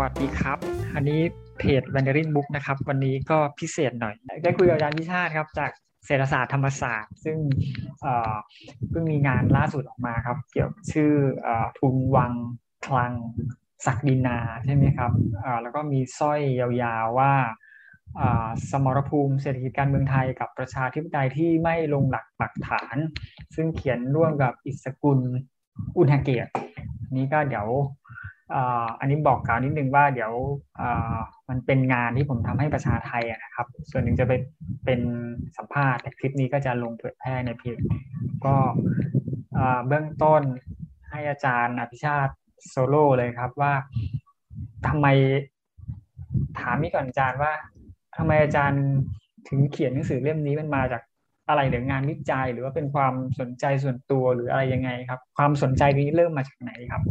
วัสดีครับ อันนี้เพจ w a n d e r i n Book นะครับ วันนี้ก็พิเศษหน่อย ได้คุยกับอาจารย์พิชาติครับ จากเศรษฐศาสตร์ธรรมศาสตร์ ซึ่งเพิ่งมีงานล่าสุดออกมาครับ เกี่ยวกับชื่อทุนวังคลังศักดินาใช่ไหมครับแล้วก็มีสร้อยยาวๆว่าสมรภูมิเศรษฐกิจการเมืองไทยกับประชาธิปไตยที่ไม่ลงหลักปักฐาน ซึ่งเขียนร่วมกับอิสกุลอุณหเกียรตินี้ก็เดี๋ยว อันนี้บอกกล่าวนิดนึงว่าเดี๋ยวมันเป็นงานที่ผมทำให้ประชาไทยนะครับ ส่วนหนึ่งจะไปเป็นสัมภาษณ์แต่คลิปนี้ก็จะลงเผยแพร่ในเพจก็เบื้องต้นให้อาจารย์อภิชาติโซโล่เลยครับว่าทำไมถามนี่ก่อนอาจารย์ว่าทำไมอาจารย์ถึงเขียนหนังสือเล่มนี้มันมาจากอะไรหรืองานวิจัย หรือว่าเป็นความสนใจส่วนตัวหรืออะไรยังไงครับ ความสนใจนี้เริ่มมาจากไหนครับ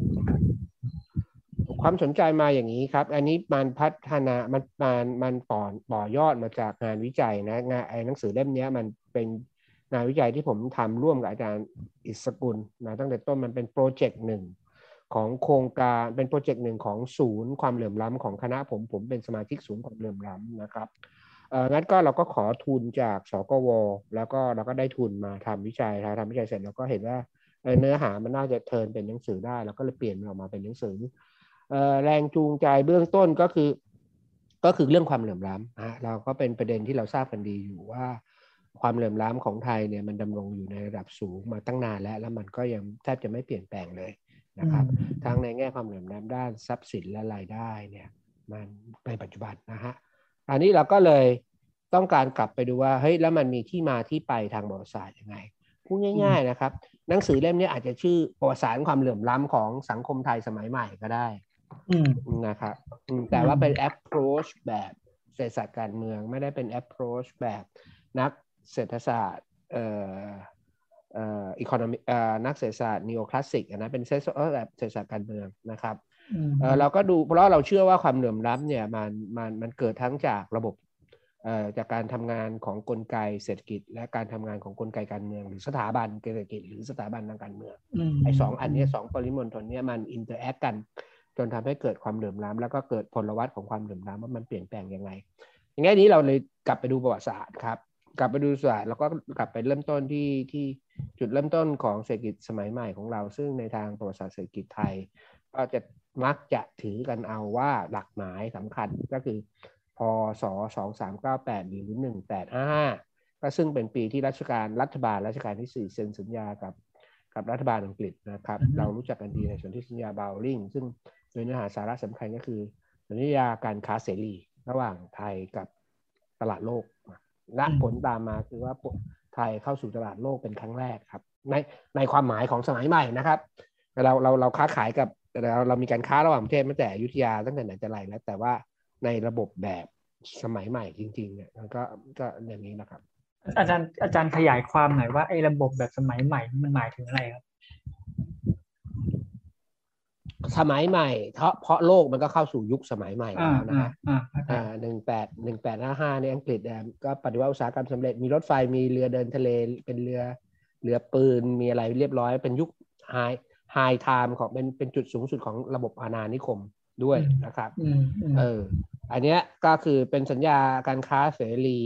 ความสนใจมาอย่างนี้ครับ อันนี้มันพัฒนามันมันมันต่อต่อยอดมาจากงานวิจัยนะงานไอ้หนังสือเล่มนี้มันเป็นงานวิจัยที่ผมทำร่วมกับอาจารย์อิสกุลนะตั้งแต่ต้นมันเป็นโปรเจกต์หนึ่งของโครงการเป็นโปรเจกต์หนึ่งของศูนย์ความเหลื่อมล้ำของคณะผมผมเป็นสมาชิกศูนย์ความเหลื่อมล้ำนะครับเอองั้นก็เราก็ขอทุนจากสกว แล้วก็เราก็ได้ทุนมาทำวิจัยทำวิจัยเสร็จเราก็เห็นว่าเนื้อหามันน่าจะเทินเป็นหนังสือได้เราก็เลยเปลี่ยนออกมาเป็นหนังสือ แรงจูงใจเบื้องต้นก็คือ ก็คือเรื่องความเหลื่อมล้ำนะเราก็เป็นประเด็นที่เราทราบกันดีอยู่ว่า ความเหลื่อมล้ำของไทยเนี่ยมันดำรงอยู่ในระดับสูงมาตั้งนานแล้ว แล้วมันก็ยังแทบจะไม่เปลี่ยนแปลงเลยนะครับทั้งในแง่ความเหลื่อมล้ำด้านทรัพย์สินและรายได้เนี่ยมันในปัจจุบันนะฮะอันนี้เราก็เลยต้องการกลับไปดูว่าเฮ้ยแล้วมันมีที่มาที่ไปทางประวัติศาสตร์ยังไงพูดง่าย ๆนะครับ หนังสือเล่มนี้อาจจะชื่อประวัติศาสตร์ความเหลื่อมล้ำของสังคมไทยสมัยใหม่ก็ได้ นะครับแต่ว่าเป็น approach แบบเศรษฐศาสตร์การเมือง ไม่ได้เป็น approach แบบนักเศรษฐศาสตร์เอ่อเอ่ออีโคโนมีเอ่อนักเศรษฐศาสตร์นีโอคลาสสิกนะเป็นเศรษฐศาสตร์แบบเศรษฐศาสตร์การเมืองนะครับเออเราก็ดูเพราะเราเชื่อว่าความเหลื่อมล้ำเนี่ยมันมันมันเกิดทั้งจากระบบเอ่อจากการทำงานของกลไกเศรษฐกิจ และการทำงานของกลไกการเมือง หรือสถาบันเศรษฐกิจ หรือสถาบันทางการเมืองไอ้สองอันนี้สองปริมณฑลนี้มัน interact กัน จนทำให้เกิดความเหลื่อมล้ำแล้วก็เกิดพลวัตของความเหลื่อมล้ำว่ามันเปลี่ยนแปลงยังไงอย่างงี้นี้เราเลยกลับไปดูประวัติศาสตร์ครับกลับไปดูศาสตร์แล้วก็กลับไปเริ่มต้นที่ที่จุดเริ่มต้นของเศรษฐกิจสมัยใหม่ของเรา ซึ่งในทางประวัติศาสตร์เศรษฐกิจไทย ก็จะมักจะถือกันเอาว่าหลักหมายสำคัญก็คือพศ2398 หรือ 1855 ก็ซึ่งเป็นปีที่รัชการรัฐบาลรัชการที่ 4 เซ็นสัญญากับกับรัฐบาลอังกฤษนะครับ เรารู้จักกันดีในส่วนที่สัญญาบาวลิงซึ่ง โดยเนื้อหาสาระสำคัญก็คือสัญญาการค้าเสรีระหว่างไทยกับตลาดโลกและผลตามมาคือว่าไทยเข้าสู่ตลาดโลกเป็นครั้งแรกครับ ในในความหมายของสมัยใหม่นะครับ เราเราเราค้าขายกับเราเรามีการค้าระหว่างประเทศมาแต่ยุทธยาตั้งแต่ไหนแต่ไรแล้วแต่ว่าในระบบแบบสมัยใหม่จริงๆเนี่ยมันก็ก็อย่างนี้นะครับ อาจารย์อาจารย์ขยายความหน่อยว่าไอ้ระบบแบบสมัยใหม่มันหมายถึงอะไรครับ สมัยใหม่เพราะเพราะโลกมันก็เข้าสู่ยุคสมัยใหม่แล้วนะฮะอ่าหนึ่งแปดหนึ่งแปดห้าห้าในอังกฤษก็ปฏิวัติอุตสาหกรรมสำเร็จมีรถไฟมีเรือเดินทะเลเป็นเรือเรือปืนมีอะไรเรียบร้อย เป็นยุคไฮไฮไทม์ของเป็นเป็นจุดสูงสุดของระบบอาณานิคมด้วยนะครับเอออันเนี้ยก็คือเป็นสัญญาการค้าเสรี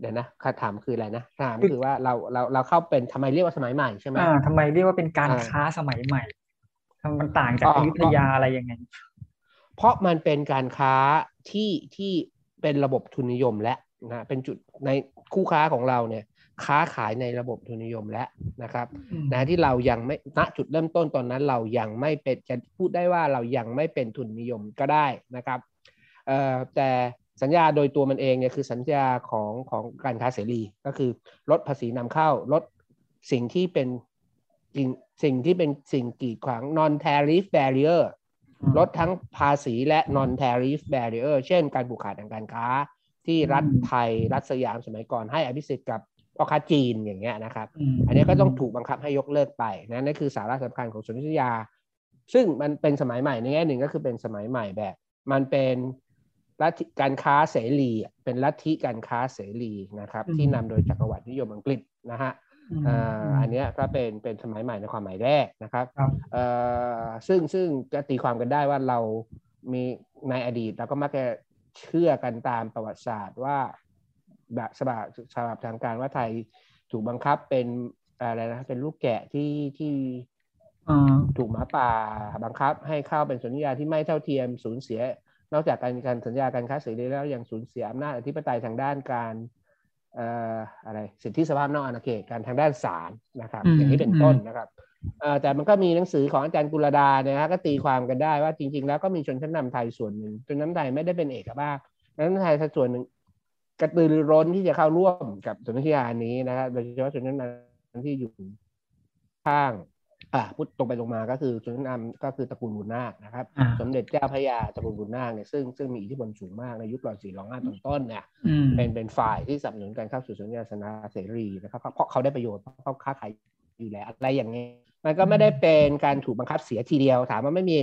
เดี๋ยวนะคำถามคืออะไรนะถามคือว่าเราเราเราเข้าเป็นทำไมเรียกว่าสมัยใหม่ใช่ไหมอ่าทำไมเรียกว่าเป็นการค้าสมัยใหม่ มันต่างจากอยุธยาอะไรยังไง เพราะมันเป็นการค้าที่ที่เป็นระบบทุนนิยมและนะเป็นจุดในคู่ค้าของเราเนี่ย ค้าขายในระบบทุนนิยมแล้วนะครับนะที่เรายังไม่ณจุดเริ่มต้นตอนนั้นเรายังไม่เป็นจะพูดได้ว่าเรายังไม่เป็นทุนนิยมก็ได้นะครับเอ่อแต่สัญญาโดยตัวมันเองเนี่ยคือสัญญาของของการค้าเสรีก็คือลดภาษีนำเข้าลดสิ่งที่เป็น สิ่งสิ่งที่เป็นสิ่งกีดขวาง non tariff barrier ลดทั้งภาษีและ non tariff barrier เช่นการผูกขาดทางการค้า ที่รัฐไทยรัฐสยามสมัยก่อนให้อภิสิทธิ์กับพ่อค้าจีนอย่างเงี้ยนะครับ อันนี้ก็ต้องถูกบังคับให้ยกเลิกไปนะนั่นคือสาระสำคัญของสุนิยาซึ่งมันเป็นสมัยใหม่ในแง่หนึ่งก็คือเป็นสมัยใหม่แบบ มันเป็นลัทธิการค้าเสรีเป็นลัทธิการค้าเสรีนะครับ ที่นำโดยจักรวรรดินิยมอังกฤษนะฮะ อันนี้ก็เป็นเป็นสมัยใหม่ในความหมายแรกนะครับซึ่งซึ่งจะตีความกันได้ว่าเรามีในอดีตเราก็มักจะเชื่อกันตามประวัติศาสตร์ว่าแบบฉบับฉบับทางการว่าไทยถูกบังคับเป็นอะไรนะเป็นลูกแกะที่ที่ถูกหมาป่าบังคับ ให้เข้าเป็นสัญญาที่ไม่เท่าเทียมสูญเสีย นอกจากการการสัญญาการค้าเสรีแล้วยังสูญเสียอำนาจอธิปไตยทางด้านการ อะไรสิทธิสภาพนอกอาณาเขตการทางด้านศาลนะครับอย่างนี้เป็นต้นนะครับแต่มันก็มีหนังสือของอาจารย์กุลดาเนี่ยฮะก็ตีความกันได้ว่าจริง ๆ แล้วก็มีชนชั้นนำไทยส่วนหนึ่งชนชั้นนำไทยไม่ได้เป็นเอกภาพชนชั้นไทยส่วนหนึ่งกระตือรือร้นที่จะเข้าร่วมกับสนธิญานี้นะครับโดยเฉพาะชนชั้นนำที่อยู่ข้าง อ่าพูดตรงไปตรงมาก็คือชนชั้นนำก็คือตระกูลบุญนาคนะครับ สมเด็จเจ้าพระยาตระกูลบุญนาคเนี่ยซึ่งซึ่งมีอิทธิพลสูงมากในยุครอสี่รองห้าต้นต้นเนี่ยเป็นเป็นฝ่ายที่สนับสนุนการเข้าสู่สัญญาสนาเสรีนะครับเพราะเขาได้ประโยชน์เพราะเขาค้าขายอยู่แล้วอะไรอย่างนี้มันก็ไม่ได้เป็นการถูกบังคับเสียทีเดียว ถามว่าไม่มี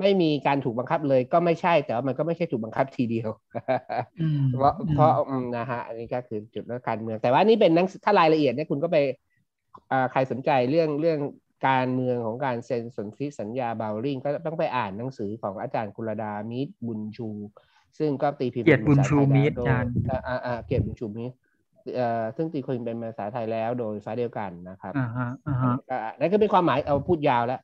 ไม่มีการถูกบังคับเลยก็ไม่ใช่แต่ว่ามันก็ไม่ใช่ถูกบังคับทีเดียว เพราะเพราะนะฮะอันนี้ก็คือจุดเรื่องการเมือง แต่ว่านี่เป็นนังถ้ารายละเอียดเนี่ยคุณก็ไปใครสนใจเรื่องเรื่อง การเมืองของการเซ็นสนธิสัญญาบาวลิงก็ต้องไปอ่านหนังสือของอาจารย์กุลดามิตรบุญชู ซึ่งก็ตีพิมพ์เกียรติบุญชูมิตรอาจารย์อ่าเกียรติบุญชูมิตรเอ่อซึ่งตีพิมพ์เป็นภาษาไทยแล้วโดยฟ้าเดียวกันนะครับอ่าฮะอ่าฮะนั่นก็เป็นความหมายเอาพูดยาวแล้ว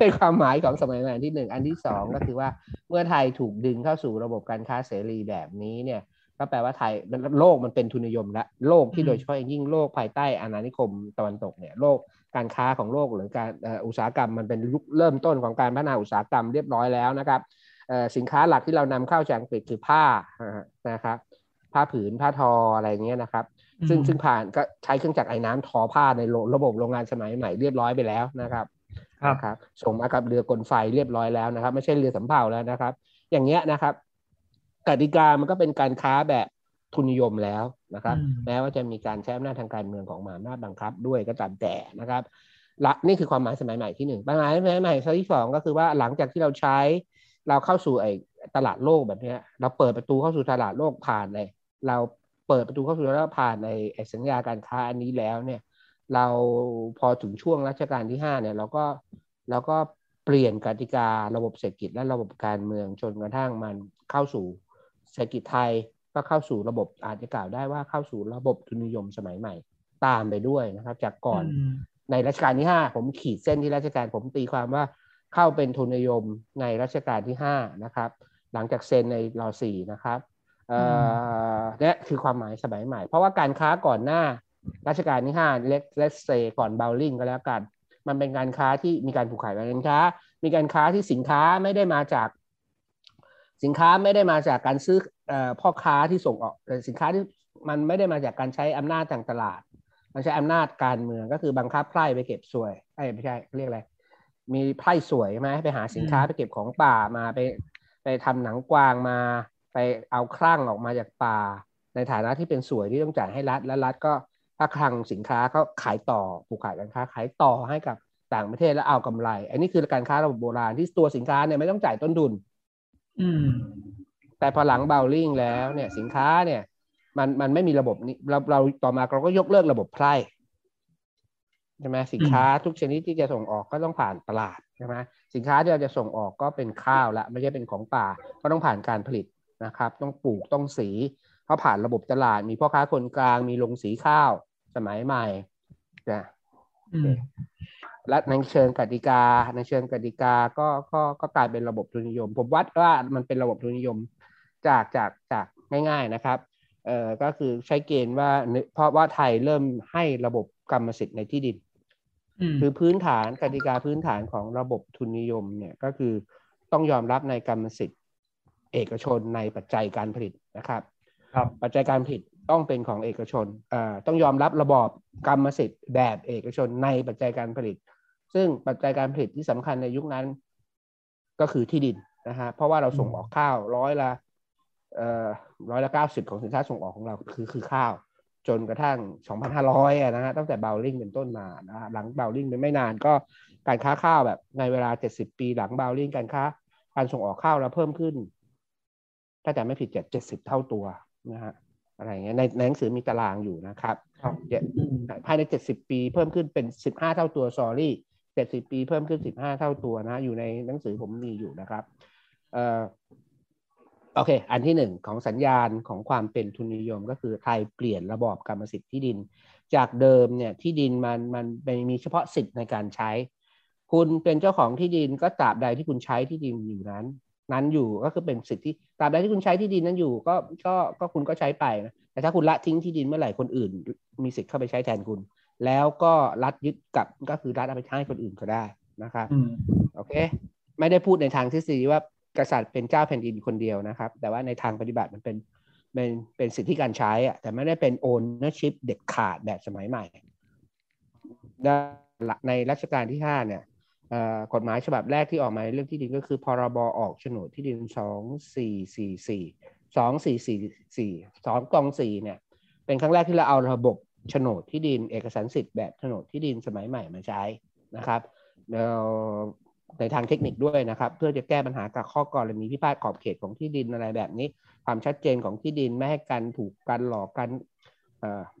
เป็นความหมายของสมัยใหม่ที่หนึ่งอันที่สองก็คือว่าเมื่อไทยถูกดึงเข้าสู่ระบบการค้าเสรีแบบนี้เนี่ย ก็แปลว่าไทยโลกมันเป็นทุนนิยมแล้วโลกที่โดยเฉพาะอย่างยิ่งโลกภายใต้อาณานิคมตะวันตกเนี่ยโลก การค้าของโลกหรือการอุตสาหกรรมมันเป็นยุคเริ่มต้นของการพัฒนาอุตสาหกรรมเรียบร้อยแล้วนะครับสินค้าหลักที่เรานำเข้าจากอังกฤษคือผ้านะครับผ้าผืนผ้าทออะไรเงี้ยนะครับ ซึ่งซึ่งผ่านก็ใช้เครื่องจักรไอ้น้ำทอผ้าในระบบโรงงานสมัยใหม่เรียบร้อยไปแล้วนะครับครับส่งมากับเรือกลไฟเรียบร้อยแล้วนะครับ ไม่ใช่เรือสำเภาแล้วนะครับ อย่างเงี้ยนะครับกติกามันก็เป็นการค้าแบบ ทุนนิยมแล้วนะครับ แม้ว่าจะมีการใช้อำนาจทางการเมืองของมหาอำนาจบังคับด้วยก็ตามแต่นะครับละนี่คือความหมายสมัยใหม่ที่หนึ่งปัญหาสมัยใหม่ที่สองก็คือว่าหลังจากที่เราใช้เราเข้าสู่ไอ้ตลาดโลกแบบนี้เราเปิดประตูเข้าสู่ตลาดโลกผ่านเลยเราเปิดประตูเข้าสู่แล้วผ่านในสัญญาการค้าอันนี้แล้วเนี่ย เราพอถึงช่วงรัชกาลที่ห้าเนี่ยเราก็เราก็เปลี่ยนกติการะบบเศรษฐกิจและระบบการเมืองจนกระทั่งมันเข้าสู่เศรษฐกิจไทย ก็เข้าสู่ระบบอาจจะกล่าวได้ว่าเข้าสู่ระบบทุนนิยมสมัยใหม่ ตามไปด้วยนะครับ จากก่อนในรัชกาลที่ห้าผมขีดเส้นที่รัชกาลผมตีความว่าเข้าเป็นทุนนิยมในรัชกาลที่ห้านะครับ หลังจากเซ็นในรอสี่นะครับเอ่อและคือความหมายสมัยใหม่ เพราะว่าการค้าก่อนหน้ารัชกาลที่ห้า let's let's say ก่อนเบาว์ริงก็แล้วกัน มันเป็นการค้าที่มีการผูกขาดการค้า มีการค้าที่สินค้าไม่ได้มาจาก สินค้าไม่ได้มาจากการซื้อพ่อค้าที่ส่งออกสินค้าที่มันไม่ได้มาจากการใช้อำนาจทางตลาด มันใช้อำนาจการเมืองก็คือบังคับไพร่ไปเก็บสวยไอ้ไม่ใช่เรียกอะไรมีไพร่สวยไหมไปหาสินค้าไปเก็บของป่ามาไป ไปทำหนังกวางมา ไปเอาคลั่งออกมาจากป่า ในฐานะที่เป็นสวยที่ต้องจ่ายให้รัฐและรัฐก็ถ้าคลังสินค้าเขาขายต่อผูกขายการค้าขายต่อให้กับต่างประเทศแล้วเอากำไร อันนี้คือการค้าระบบโบราณที่ตัวสินค้าเนี่ยไม่ต้องจ่ายต้นทุน อืม แต่พอหลังเบลลิงแล้วเนี่ย สินค้าเนี่ย มันมันไม่มีระบบนี้เราเราต่อมาเราก็ยกเลิกระบบไพร่ใช่ไหมสินค้าทุกชนิดที่จะส่งออกก็ต้องผ่านตลาดใช่ไหมสินค้าที่เราจะส่งออกก็เป็นข้าวละไม่ใช่เป็นของป่าก็ต้องผ่านการผลิตนะครับ ต้องปลูกต้องสีเพราะผ่านระบบตลาด มีพ่อค้าคนกลางมีโรงสีข้าวสมัยใหม่นะ และในเชิงกติกา ในเชิงกติกาก็ก็ก็กลายเป็นระบบทุนนิยม ผมวัดว่ามันเป็นระบบทุนนิยมจากจากจากง่าย ๆนะครับเอ่อก็คือใช้เกณฑ์ว่าเพราะว่าไทยเริ่มให้ระบบกรรมสิทธิ์ในที่ดินคือพื้นฐานกติกาพื้นฐานของระบบทุนนิยมเนี่ยก็คือต้องยอมรับในกรรมสิทธิ์เอกชนในปัจจัยการผลิตนะครับครับปัจจัยการผลิตต้องเป็นของเอกชนอ่าต้องยอมรับระบอบกรรมสิทธิ์แบบเอกชนในปัจจัยการผลิต ซึ่งปัจจัยการผลิตที่สำคัญในยุคนั้น ก็คือที่ดินนะฮะเพราะว่าเราส่งออกข้าวร้อยละเอ่อร้อยละเก้าสิบของสินค้าส่งออกของเราคือคือข้าว จนกระทั่ง2,500นะฮะตั้งแต่เบลลิงเป็นต้นมานะฮะหลังเบลลิงไปไม่นานก็การค้าข้าวแบบในเวลา70ปีหลังเบลลิงการค้าการส่งออกข้าวเราเพิ่มขึ้น ถ้าจะไม่ผิดเจ็ดเจ็ดสิบเท่าตัวนะฮะอะไรเงี้ยในหนังสือมีตารางอยู่นะครับภายใน70ปีเพิ่มขึ้นเป็น15เท่าตัว sorry 70ปีเพิ่มขึ้น15เท่าตัวนะ อยู่ในหนังสือผมมีอยู่นะครับเอ่อโอเค อันที่หนึ่งของสัญญาณของความเป็นทุนนิยมก็คือไทยเปลี่ยนระบอบกรรมสิทธิ์ที่ดิน จากเดิมเนี่ยที่ดินมันมันมีเฉพาะสิทธิ์ในการใช้ คุณเป็นเจ้าของที่ดินก็ตราบใดที่คุณใช้ที่ดินอยู่นั้น นั้นอยู่ก็คือเป็นสิทธิ์ที่ตราบใดที่คุณใช้ที่ดินนั้นอยู่ก็ก็ก็คุณก็ใช้ไปนะแต่ถ้าคุณละทิ้งที่ดินเมื่อไหร่คนอื่น มีสิทธิ์เข้าไปใช้แทนคุณ แล้วก็รัฐยึดกลับก็คือรัฐเอาไปใช้คนอื่นก็ได้นะครับโอเค ไม่ได้พูดในทางทฤษฎีว่ากษัตริย์เป็นเจ้าแผ่นดินคนเดียวนะครับ แต่ว่าในทางปฏิบัติมันเป็นเป็นเป็นสิทธิการใช้อะแต่ไม่ได้เป็น ownership เด็ดขาดแบบสมัยใหม่ในรัชกาลที่ห้าเนี่ยกฎหมายฉบับแรกที่ออกมาเรื่องที่ดินก็คือ พรบออกโฉนดที่ดินสองสี่สี่สี่สองสี่สี่สี่สองกองสี่เนี่ย เป็นครั้งแรกที่เราเอาระบบ โฉนดที่ดินเอกสารสิทธิ์แบบโฉนดที่ดินสมัยใหม่มาใช้นะครับในทางเทคนิคด้วยนะครับ เพื่อจะแก้ปัญหากับข้อกรณีพิพาทขอบเขตของที่ดินอะไรแบบนี้ ความชัดเจนของที่ดินไม่ให้กันถูกกันหลอกกัน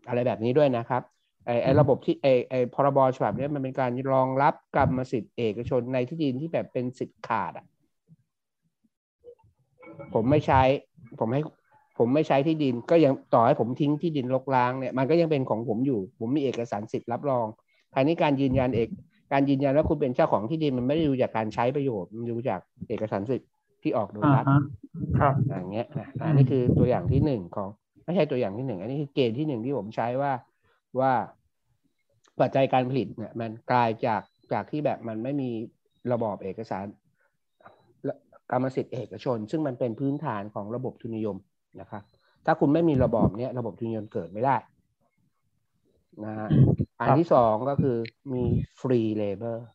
อะไรแบบนี้ด้วยนะครับไอ้ไอ้ระบบที่ไอ้ไอ้พรบฉบับนี้มันเป็นการรองรับกรรมสิทธิ์เอกชนในที่ดินที่แบบเป็นสิทธิ์ขาดอะผมไม่ใช้ผมให้ ผมไม่ใช้ที่ดิน ก็ยังต่อให้ผมทิ้งที่ดินรกร้างเนี่ยมันก็ยังเป็นของผมอยู่ ผมมีเอกสารสิทธิ์รับรองภายในการยืนยันเอกการยืนยันว่าคุณเป็นเจ้าของที่ดินมันไม่ได้ดูจากการใช้ประโยชน์มันดูจากเอกสารสิทธิ์ที่ออกโดยรัฐครับอย่างเงี้ยอันนี้คือตัวอย่างที่หนึ่งของ ไม่ใช่ตัวอย่างที่หนึ่งอันนี้คือเกณฑ์ที่หนึ่งที่ผมใช้ว่าว่าปัจจัยการผลิตเนี่ยมันกลายจากจากที่แบบมันไม่มีระบอบเอกสารกรรมสิทธิ์เอกชน ซึ่งมันเป็นพื้นฐานของระบบทุนนิยม นะครับถ้าคุณไม่มีระบอบเนี้ยระบบทุนนิยมเกิดไม่ได้นะฮะอันที่สองก็คือมีฟรีเลเบอร์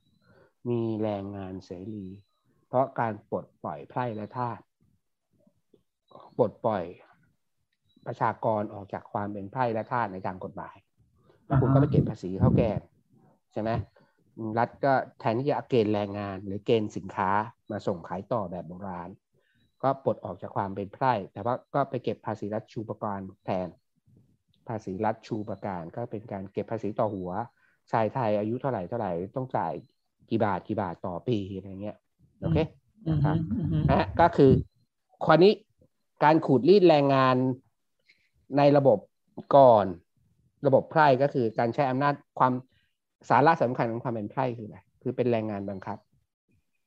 มีแรงงานเสรี เพราะการปลดปล่อยไพร่และทาสปลดปล่อยประชากรออกจากความเป็นไพร่และทาสในทางกฎหมายแล้วคุณก็ไปเก็บภาษีเข้าแก่ใช่ไหมรัฐก็แทนที่จะเกณฑ์แรงงาน หรือเกณฑ์สินค้ามาส่งขายต่อแบบโบราณ ก็ปลดออกจากความเป็นไพร่ แต่ว่าก็ไปเก็บภาษีรัฐชูประการแทน ภาษีรัฐชูประการ ก็เป็นการเก็บภาษีต่อหัว ชายไทยอายุเท่าไหร่เท่าไหร่ต้องจ่ายกี่บาทกี่บาทต่อปีอะไรเงี้ยโอเคนะครับนะก็คือความนี้การขูดรีดแรงงานในระบบก่อนระบบไพร่ก็คือการใช้อำนาจความสาระสำคัญของความเป็นไพร่คืออะไรคือเป็นแรงงานบังคับ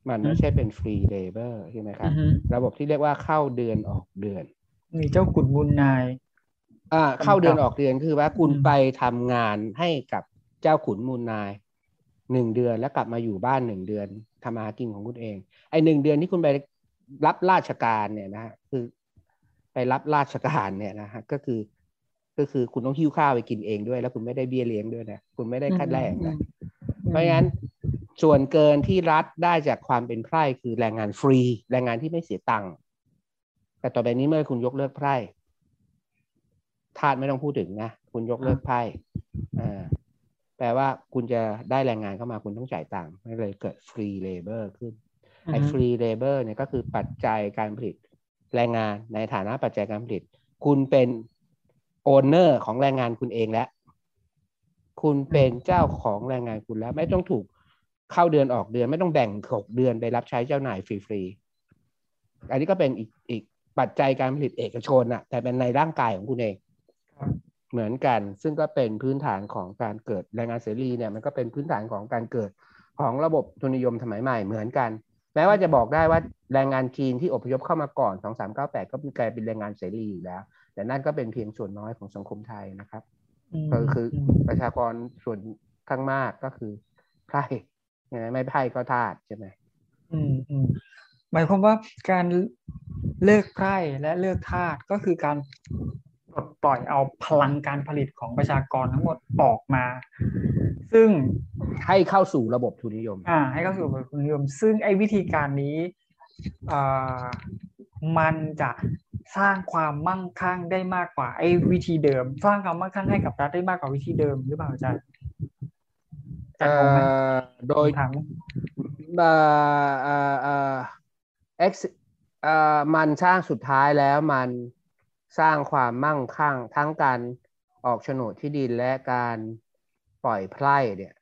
มันไม่ใช่เป็นฟรีเลเบอร์ใช่ไหมครับ ระบบที่เรียกว่าเข้าเดือนออกเดือน มีเจ้าขุนบุญนาย อ่า เข้าเดือนออกเดือนคือว่าคุณไปทำงานให้กับเจ้าขุนมูลนายหนึ่งเดือนแล้วกลับมาอยู่บ้านหนึ่งเดือนทำมาหากินของคุณเอง ไอหนึ่งเดือนที่คุณไปรับราชการเนี่ยนะคือไปรับราชการเนี่ยนะฮะก็คือ ก็คือคุณต้องหิ้วข้าวไปกินเองด้วย แล้วคุณไม่ได้เบี้ยเลี้ยงด้วยนะคุณไม่ได้ค่าแรงนะเพราะงั้น ส่วนเกินที่รัฐได้จากความเป็นไพร่คือแรงงานฟรี แรงงานที่ไม่เสียตังค์แต่ต่อไปนี้เมื่อคุณยกเลิกไพร่ทาสไม่ต้องพูดถึงนะคุณยกเลิกไพร่อ่าแปลว่าคุณจะได้แรงงานเข้ามาคุณต้องจ่ายตังค์มันเลยเกิด free labor ขึ้นไอ้ free labor เนี่ยก็คือปัจจัยการผลิตแรงงานในฐานะปัจจัยการผลิต คุณเป็น owner ของแรงงานคุณเองแล้ว คุณเป็นเจ้าของแรงงานคุณแล้ว ไม่ต้องถูก เข้าเดือนออกเดือนไม่ต้องแบ่งหกเดือนไปรับใช้เจ้านายฟรีๆอันนี้ก็เป็นอีกอีกปัจจัยการผลิตเอกชนอะแต่เป็นในร่างกายของคุณเองเหมือนกัน ซึ่งก็เป็นพื้นฐานของการเกิดแรงงานเสรีเนี่ยมันก็เป็นพื้นฐานของการเกิดของระบบทุนนิยมสมัยใหม่เหมือนกัน แม้ว่าจะบอกได้ว่าแรงงานจีนที่อพยพเข้ามาก่อน 2398 ก็มีกลายเป็นแรงงานเสรีอยู่แล้ว แต่นั่นก็เป็นเพียงส่วนน้อยของสังคมไทยนะครับก็คือประชากรส่วนข้างมากก็คือไพร่ ไม่ไพร่ก็ทาสใช่ไหมอืมอืมหมายความว่าการเลิกไพร่และเลิกทาสก็คือการปลดปล่อยเอาพลังการผลิตของประชากรทั้งหมดออกมา ซึ่งให้เข้าสู่ระบบทุนนิยม อ่า ให้เข้าสู่ระบบทุนนิยม ซึ่งไอ้วิธีการนี้อ่ามันจะสร้างความมั่งคั่งได้มากกว่าไอ้วิธีเดิม สร้างความมั่งคั่งให้กับรัฐได้มากกว่าวิธีเดิมหรือเปล่าอาจารย์ โดยทั้งเอ่อเอ่อเอ่อเอ็กซ์เอ่อมันสร้างสุดท้ายแล้วมันสร้างความมั่งคั่งทั้งการออกโฉนดที่ดินและการปล่อยไพร่เนี่ย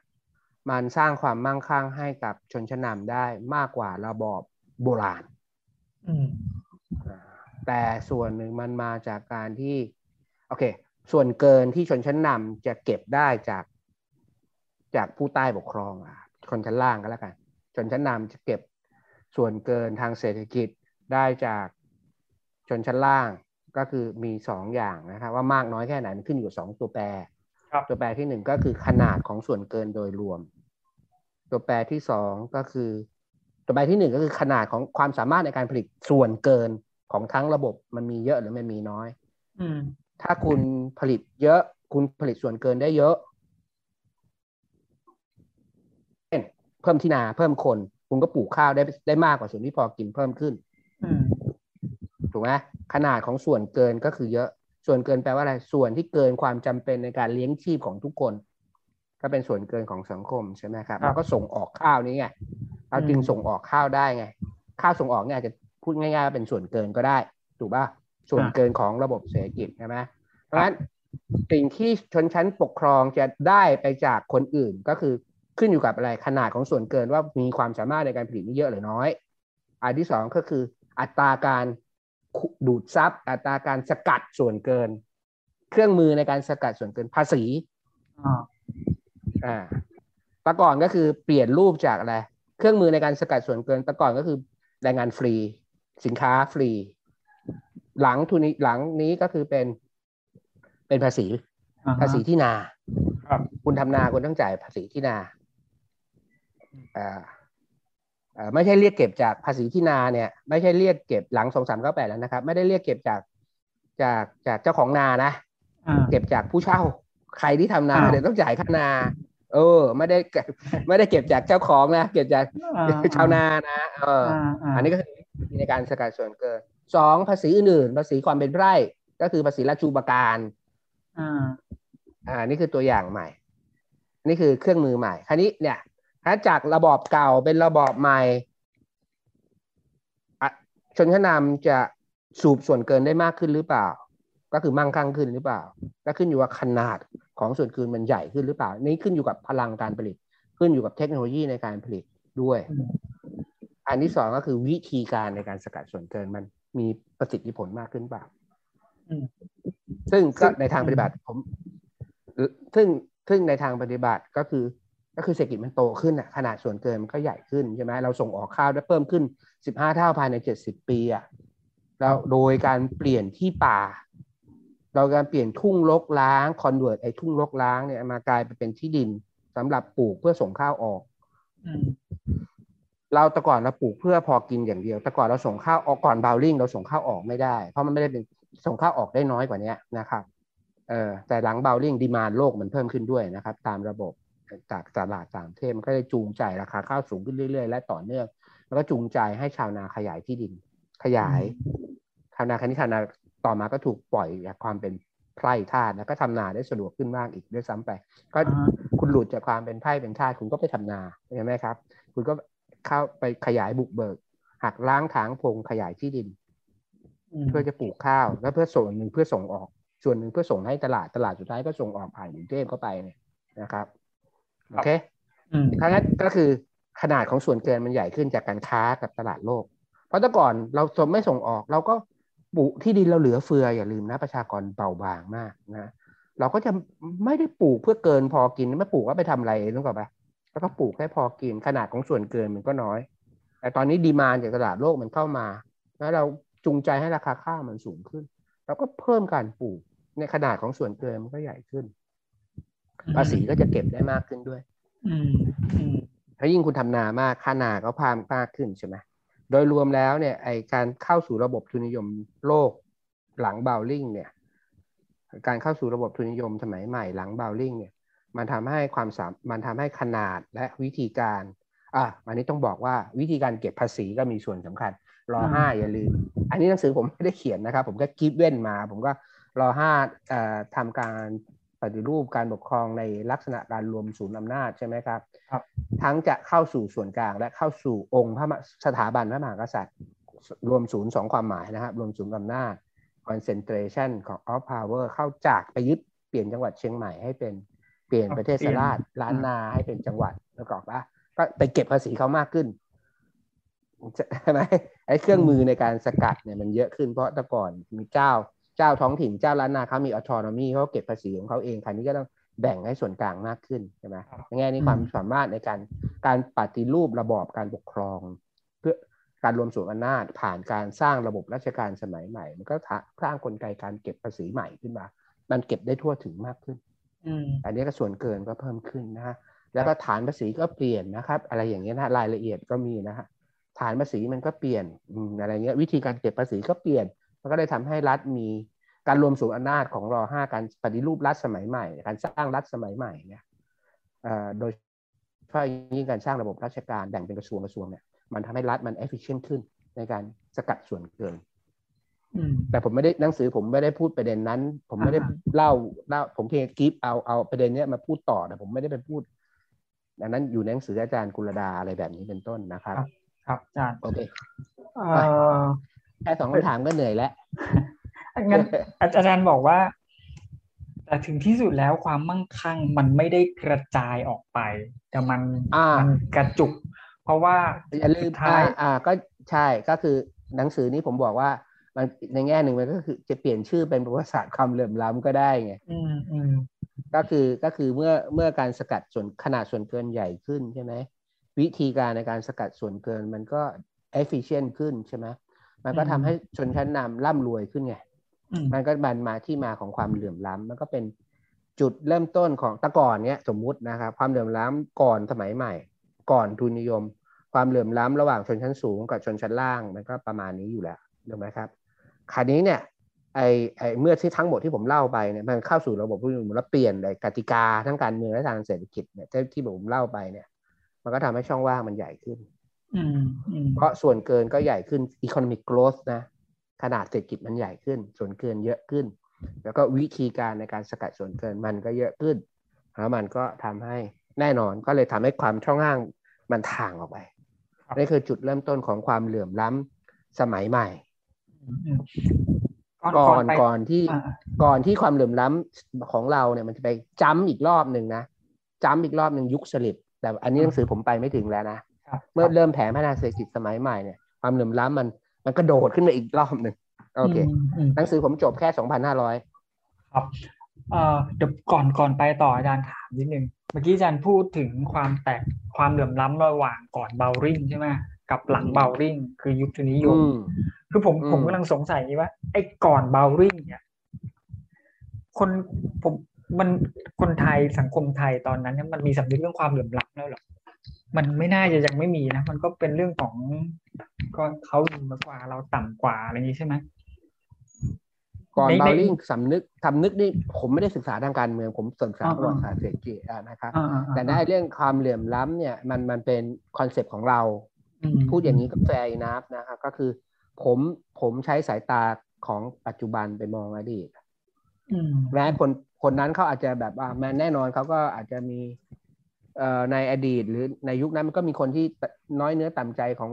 มันสร้างความมั่งคั่งให้กับชนชั้นนำได้มากกว่าระบอบโบราณอืมแต่ส่วนหนึ่งมันมาจากการที่ โอเค ส่วนเกินที่ชนชั้นนำจะเก็บได้จาก จากผู้ใต้ปกครองอะคนชั้นล่างก็แล้วกันชนชั้นนำจะเก็บส่วนเกินทางเศรษฐกิจได้จากชนชั้นล่างก็คือมีสองอย่างนะครับว่ามากน้อยแค่ไหนมันขึ้นอยู่สองตัวแปรครับตัวแปรที่หนึ่งก็คือขนาดของส่วนเกินโดยรวม ตัวแปรที่สองก็คือ ตัวแปรที่หนึ่งก็คือขนาดของความสามารถในการผลิตส่วนเกินของทั้งระบบมันมีเยอะหรือมันมีน้อยอืมถ้าคุณผลิตเยอะคุณผลิตส่วนเกินได้เยอะเช่นเพิ่มที่นาเพิ่มคน คุณก็ปลูกข้าวได้ได้มากกว่าส่วนที่พอกินเพิ่มขึ้นอืมถูกไหมขนาดของส่วนเกินก็คือเยอะส่วนเกินแปลว่าอะไรส่วนที่เกินความจำเป็นในการเลี้ยงชีพของทุกคน ก็เป็นส่วนเกินของสังคมใช่ไหมครับแล้วก็ส่งออกข้าวนี้ไงเราจึงส่งออกข้าวได้ไง ข้าวส่งออกเนี่ยอาจจะพูดง่ายๆว่าเป็นส่วนเกินก็ได้ ถูกป่ะส่วนเกินของระบบเศรษฐกิจใช่ไหมเพราะฉะนั้นสิ่งที่ชนชั้นปกครองจะได้ไปจากคนอื่นก็คือ ขึ้นอยู่กับอะไรขนาดของส่วนเกินว่ามีความสามารถในการผลิตนี่เยอะหรือน้อย อันที่สองก็คือ อัตราการดูดซับอัตราการสกัดส่วนเกิน เครื่องมือในการสกัดส่วนเกินภาษีอ่าอ่าแต่ก่อนก็คือเปลี่ยนรูปจากอะไรเครื่องมือในการสกัดส่วนเกินแต่ก่อนก็คือแรงงานฟรี สินค้าฟรี หลังทุนนี้หลังนี้ก็คือเป็นเป็นภาษีอ่ฮะภาษีที่นาครับคุณทำนาคุณต้องจ่ายภาษีที่นา อ่าเอ่อไม่ใช่เรียกเก็บจากภาษีที่นาเนี่ย ไม่ใช่เรียกเก็บหลังสองสามเก้าแปดแล้วนะครับ ไม่ได้เรียกเก็บจากจากจากเจ้าของนานะอ่าเก็บจากผู้เช่า ใครที่ทำนาอ้าวเดี๋ยวต้องจ่ายค่านา เออ ไม่ได้เก็บไม่ได้เก็บจากเจ้าของนะเก็บจากอ่ชาวนานะเอออ่าาอันนี้ก็คือวิธีในการสกัดส่วนเกินสองภาษีอื่นๆภาษีความเป็นไร่ก็คือภาษีราชูปการอ่าอ่านี่คือตัวอย่างใหม่ นี่คือเครื่องมือใหม่คราวนี้เนี่ย ถ้าจากระบอบเก่าเป็นระบอบใหม่อะชนชั้นนำจะสูบส่วนเกินได้มากขึ้นหรือเปล่า ก็คือมั่งคั่งขึ้นหรือเปล่า ก็ขึ้นอยู่ว่าขนาดของส่วนเกินมันใหญ่ขึ้นหรือเปล่า นี่ขึ้นอยู่กับพลังการผลิต ขึ้นอยู่กับเทคโนโลยีในการผลิตด้วยอืมอันที่สองก็คือวิธีการในการสกัดส่วนเกินมันมีประสิทธิผลมากขึ้นเปล่าอืมซึ่งก็ซึ่งในทางปฏิบัติผมเอ่อซึ่งซึ่งในทางปฏิบัติก็คือ ก็คือเศรษฐกิจมันโตขึ้นอะขนาดส่วนเกินมันก็ใหญ่ขึ้นใช่ไหมเราส่งออกข้าวได้เพิ่มขึ้นสิบห้าเท่าภายในเจ็ดสิบปีอะแล้วโดยการเปลี่ยนที่ป่า เราการเปลี่ยนทุ่งรกร้าง convert ไอ้ทุ่งรกร้างเนี่ยมากลายไปเป็นที่ดินสำหรับปลูกเพื่อส่งข้าวออกอืมเราแต่ก่อนเราปลูกเพื่อพอกินอย่างเดียว แต่ก่อนเราส่งข้าวออกก่อนเบาว์ริงเราส่งข้าวออกไม่ได้ เพราะมันไม่ได้เป็นส่งข้าวออกได้น้อยกว่านี้นะครับเออแต่หลังเบาว์ริง demand โลกมันเพิ่มขึ้นด้วยนะครับ ตามระบบ จากตลาดต่างประเทศมันก็เลยจูงใจราคาข้าวสูงขึ้นเรื่อยๆ และต่อเนื่อง แล้วก็จูงใจให้ชาวนาขยายที่ดิน ขยายชาวนาคณิชาวนาต่อมาก็ถูกปล่อยจากความเป็นไพร่ทาสแล้วก็ทำนาได้สะดวกขึ้นมากอีกด้วยซ้ำไป ก็อ่าฮะคุณหลุดจากความเป็นไพร่เป็นทาสคุณก็ไปทำนาใช่ไหมครับ คุณก็เข้าไปขยายบุกเบิกหักล้างถางพงขยายที่ดินอืมเพื่อจะปลูกข้าว แล้วเพื่อส่วนหนึ่งเพื่อส่งออก ส่วนหนึ่งเพื่อส่งให้ตลาดตลาดสุดท้ายก็ส่งออกผ่านกรุงเทพเข้าไปเนี่ยนะครับ โอเคอืมครั้งนั้นก็คือขนาดของส่วนเกินมันใหญ่ขึ้นจากการค้ากับตลาดโลก เพราะแต่ก่อนเราไม่ส่งออก เราก็ปลูกที่ดินเราเหลือเฟืออย่าลืมนะประชากรเบาบางมากนะเราก็จะไม่ได้ปลูกเพื่อเกินพอกินไม่ปลูกว่าไปทำอะไรนึกออกปะแล้วก็ปลูกแค่พอกินขนาดของส่วนเกินมันก็น้อย แต่ตอนนี้ดีมานจากตลาดโลกมันเข้ามาแล้วเราจูงใจให้ราคาข้าวมันสูงขึ้น เราก็เพิ่มการปลูกในขนาดของส่วนเกินมันก็ใหญ่ขึ้น ภาษีก็จะเก็บได้มากขึ้นด้วย อืมอืมถ้ายิ่งคุณทำนามากค่านาก็พามมากขึ้นใช่ไหมโดยรวมแล้วเนี่ยไอการเข้าสู่ระบบทุนนิยมโลกหลังบาวลิงเนี่ยการเข้าสู่ระบบทุนนิยมสมัยใหม่หลังบาวลิงเนี่ยมันทำให้ความสามมันทำให้ขนาดและวิธีการอะอันนี้ต้องบอกว่าวิธีการเก็บภาษีก็มีส่วนสำคัญ รอห้าอย่าลืม อันนี้หนังสือผมไม่ได้เขียนนะครับ ผมก็กิฟเว้นมา ผมก็รอห้าเอ่อทำการ ปฏิรูปการปกครองในลักษณะการรวมศูนย์อำนาจใช่ไหมครับครับ ทั้งจะเข้าสู่ส่วนกลางและเข้าสู่องค์พระมหาสถาบันพระมหากษัตริย์ รวมศูนย์สองความหมายนะครับรวมศูนย์อำนาจ concentration ของ of power เข้าจากไปยึดเปลี่ยนจังหวัดเชียงใหม่ให้เป็นเปลี่ยนประเทศสราชล้านนาให้เป็นจังหวัดแล้วก็ปะก็ไปเก็บภาษีเขามากขึ้นใช่ไหมไอ้เครื่องมือในการสกัดเนี่ยมันเยอะขึ้นเพราะแต่ก่อนมีเจ้า เจ้าท้องถิ่นเจ้าล้านนาเขามีออโตนมีเขาเก็บภาษีของเขาเองคราวนี้ก็ต้องแบ่งให้ส่วนกลางมากขึ้นใช่ไหมในแง่นี้ความสามารถในการการปฏิรูประบอบการปกครอง เพื่อการรวมส่วนอำนาจผ่านการสร้างระบบราชการสมัยใหม่ มันก็สร้างกลไกการเก็บภาษีใหม่ขึ้นมา มันเก็บได้ทั่วถึงมากขึ้นอันนี้ก็ส่วนเกินก็เพิ่มขึ้นนะฮะแล้วก็ฐานภาษีก็เปลี่ยนนะครับ อะไรอย่างเงี้ยนะรายละเอียดก็มีนะฮะฐานภาษีมันก็เปลี่ยนอะไรเงี้ยวิธีการเก็บภาษีก็เปลี่ยน มันก็ได้ทำให้รัฐมีการรวมสูงอำนาจของรอห้าการปฏิรูปรัฐสมัยใหม่ การสร้างรัฐสมัยใหม่เนี่ยโดยเฉพาะยิ่งการสร้างระบบราชการแบ่งเป็นกระทรวงกระทรวงเนี่ยมันทำให้รัฐมันเอฟฟิเชนต์ขึ้นในการสกัดส่วนเกินแต่ผมไม่ได้หนังสือผมไม่ได้พูดประเด็นนั้น ผมไม่ได้เล่าเล่าผมเพียงกิฟเอาเอาประเด็นเนี้ยมาพูดต่อแต่ผมไม่ได้ไปพูดดังนั้นอยู่ในหนังสืออาจารย์กุลดาอะไรแบบนี้เป็นต้นนะครับ ครับอาจารย์โอเค แค่สองคำถามก็เหนื่อยแล้วงั้นอาจารย์บอกว่า แต่ถึงที่สุดแล้วความมั่งคั่งมันไม่ได้กระจายออกไป แต่มันมันกระจุก เพราะว่าอย่าลืมท้ายอ่า ก็ใช่ก็คือหนังสือนี้ผมบอกว่ามันในแง่หนึ่งมันก็คือจะเปลี่ยนชื่อเป็นประวัติศาสตร์ความเหลื่อมล้ำก็ได้ไงก็คือก็คือเมื่อเมื่อการสกัดส่วนขนาดส่วนเกินใหญ่ขึ้นใช่ไหมวิธีการในการสกัดส่วนเกินมันก็ efficient ขึ้นใช่ไหม มันก็ทำให้ชนชั้นนำร่ำรวยขึ้นไงมันก็บันมาที่มาของความเหลื่อมล้ำมันก็เป็นจุดเริ่มต้นของตะก่อนเนี้ยสมมุตินะครับ ความเหลื่อมล้ำก่อนสมัยใหม่ ก่อนทุนนิยม ความเหลื่อมล้ำระหว่างชนชั้นสูงกับชนชั้นล่างมันก็ประมาณนี้อยู่แล้วถูกไหมครับคราวนี้เนี่ยไอไอเมื่อที่ทั้งหมดที่ผมเล่าไปเนี่ยมันเข้าสู่ระบบผู้นำแล้วเปลี่ยนในกติกาทั้งการเมืองและทางเศรษฐกิจเนี่ยที่ผมเล่าไปเนี่ย มันก็ทำให้ช่องว่างมันใหญ่ขึ้น เพราะส่วนเกินก็ใหญ่ขึ้น economic growth นะ ขนาดเศรษฐกิจมันใหญ่ขึ้น ส่วนเกินเยอะขึ้น แล้วก็วิธีการในการสกัดส่วนเกินมันก็เยอะขึ้น แล้วมันก็ทำให้แน่นอนก็เลยทำให้ความช่องว่างมันถ่างออกไปนี่คือจุดเริ่มต้นของความเหลื่อมล้ำสมัยใหม่ ก่อนก่อนที่ก่อนที่ความเหลื่อมล้ำของเราเนี่ยมันจะไปจ้ำอีกรอบหนึ่งนะจ้ำอีกรอบหนึ่งยุคสลิปแต่อันนี้หนังสือผมไปไม่ถึงแล้วนะ เมื่อเริ่มแผนพัฒนาเศรษฐกิจสมัยใหม่เนี่ยความเหลื่อมล้ำมันมันกระโดดขึ้นมาอีกรอบหนึ่งโอเคหนังสือผมจบแค่สองพันห้าร้อยครับเอ่อเดี๋ยวก่อนก่อนไปต่ออาจารย์ถามนิดนึงเมื่อกี้อาจารย์พูดถึงความแตกความเหลื่อมล้ำระหว่างก่อนเบลริงใช่ไหมกับหลังเบลริงคือยุคทุนิยมคือผมผมกำลังสงสัยว่าไอ้ก่อนเบลริงเนี่ยคนผมมันคนไทยสังคมไทยตอนนั้นเนี่ยมันมีสำนึกเรื่องความเหลื่อมล้ำแล้วหรอ มันไม่น่าจะยังไม่มีนะ มันก็เป็นเรื่องของก็เขาดีมากกว่าเราต่ำกว่าอะไรอย่างนี้ใช่ไหมก่อนเบาว์ริงสำนึกสำนึกนี่ผมไม่ได้ศึกษาทางการเมือง ผมศึกษาประวัติศาสตร์เศรษฐกิจนะครับแต่ในเรื่องความเหลื่อมล้ำเนี่ยมันมันเป็น concept ของเรา พูดอย่างนี้ก็แฟร์นับนะครับก็คือผมผมใช้สายตาของปัจจุบันไปมองอดีตแม้คนคนนั้นเขาอาจจะแบบว่าแม้แน่นอนเขาก็อาจจะมี ในอดีตหรือในยุคนั้นมันก็มีคนที่น้อยเนื้อต่ำใจของ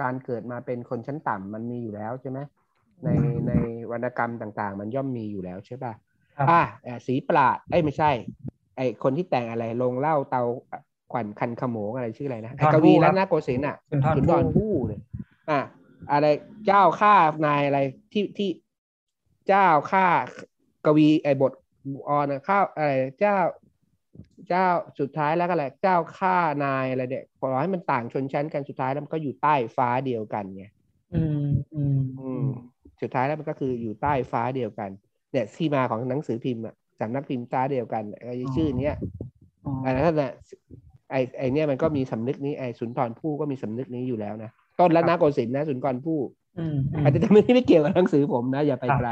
การเกิดมาเป็นคนชั้นต่ำมันมีอยู่แล้วใช่ไหมในในวรรณกรรมต่างๆ มันย่อมมีอยู่แล้วใช่ป่ะอ่าสีปราดไอ้ไม่ใช่ ไอ้คนที่แต่งอะไรลงเล่าเตาขวัญคันขโมงอะไรชื่ออะไรนะไอ้กวีแล้วนะโกศินอะสุนทรภู่เลยอ่าอะไรเจ้าฆ่านายอะไรที่ที่เจ้าฆ่ากวีไอ้บทออนข้าวอะไรเจ้า เจ้าสุดท้ายแล้วก็แหละเจ้าข้านายอะไรเนี่ยขอให้มันต่างชนชั้นกันสุดท้ายแล้วมันก็อยู่ใต้ฟ้าเดียวกันไงอืมอืมอืมสุดท้ายแล้วมันก็คืออยู่ใต้ฟ้าเดียวกันเนี่ยที่มาของหนังสือพิมพ์อะสำนักพิมพ์ตาเดียวกันไอ้ชื่อเนี้ยอันนั้นแหละไอ้ไอ้เนี่ยมันก็มีสำนึกนี้ไอ้สุนทรภู่ก็มีสำนึกนี้อยู่แล้วนะต้นและนาโกศินนะสุนทรภู่อาจจะไม่ไม่เกี่ยวกับหนังสือผมนะ อย่าไปไกล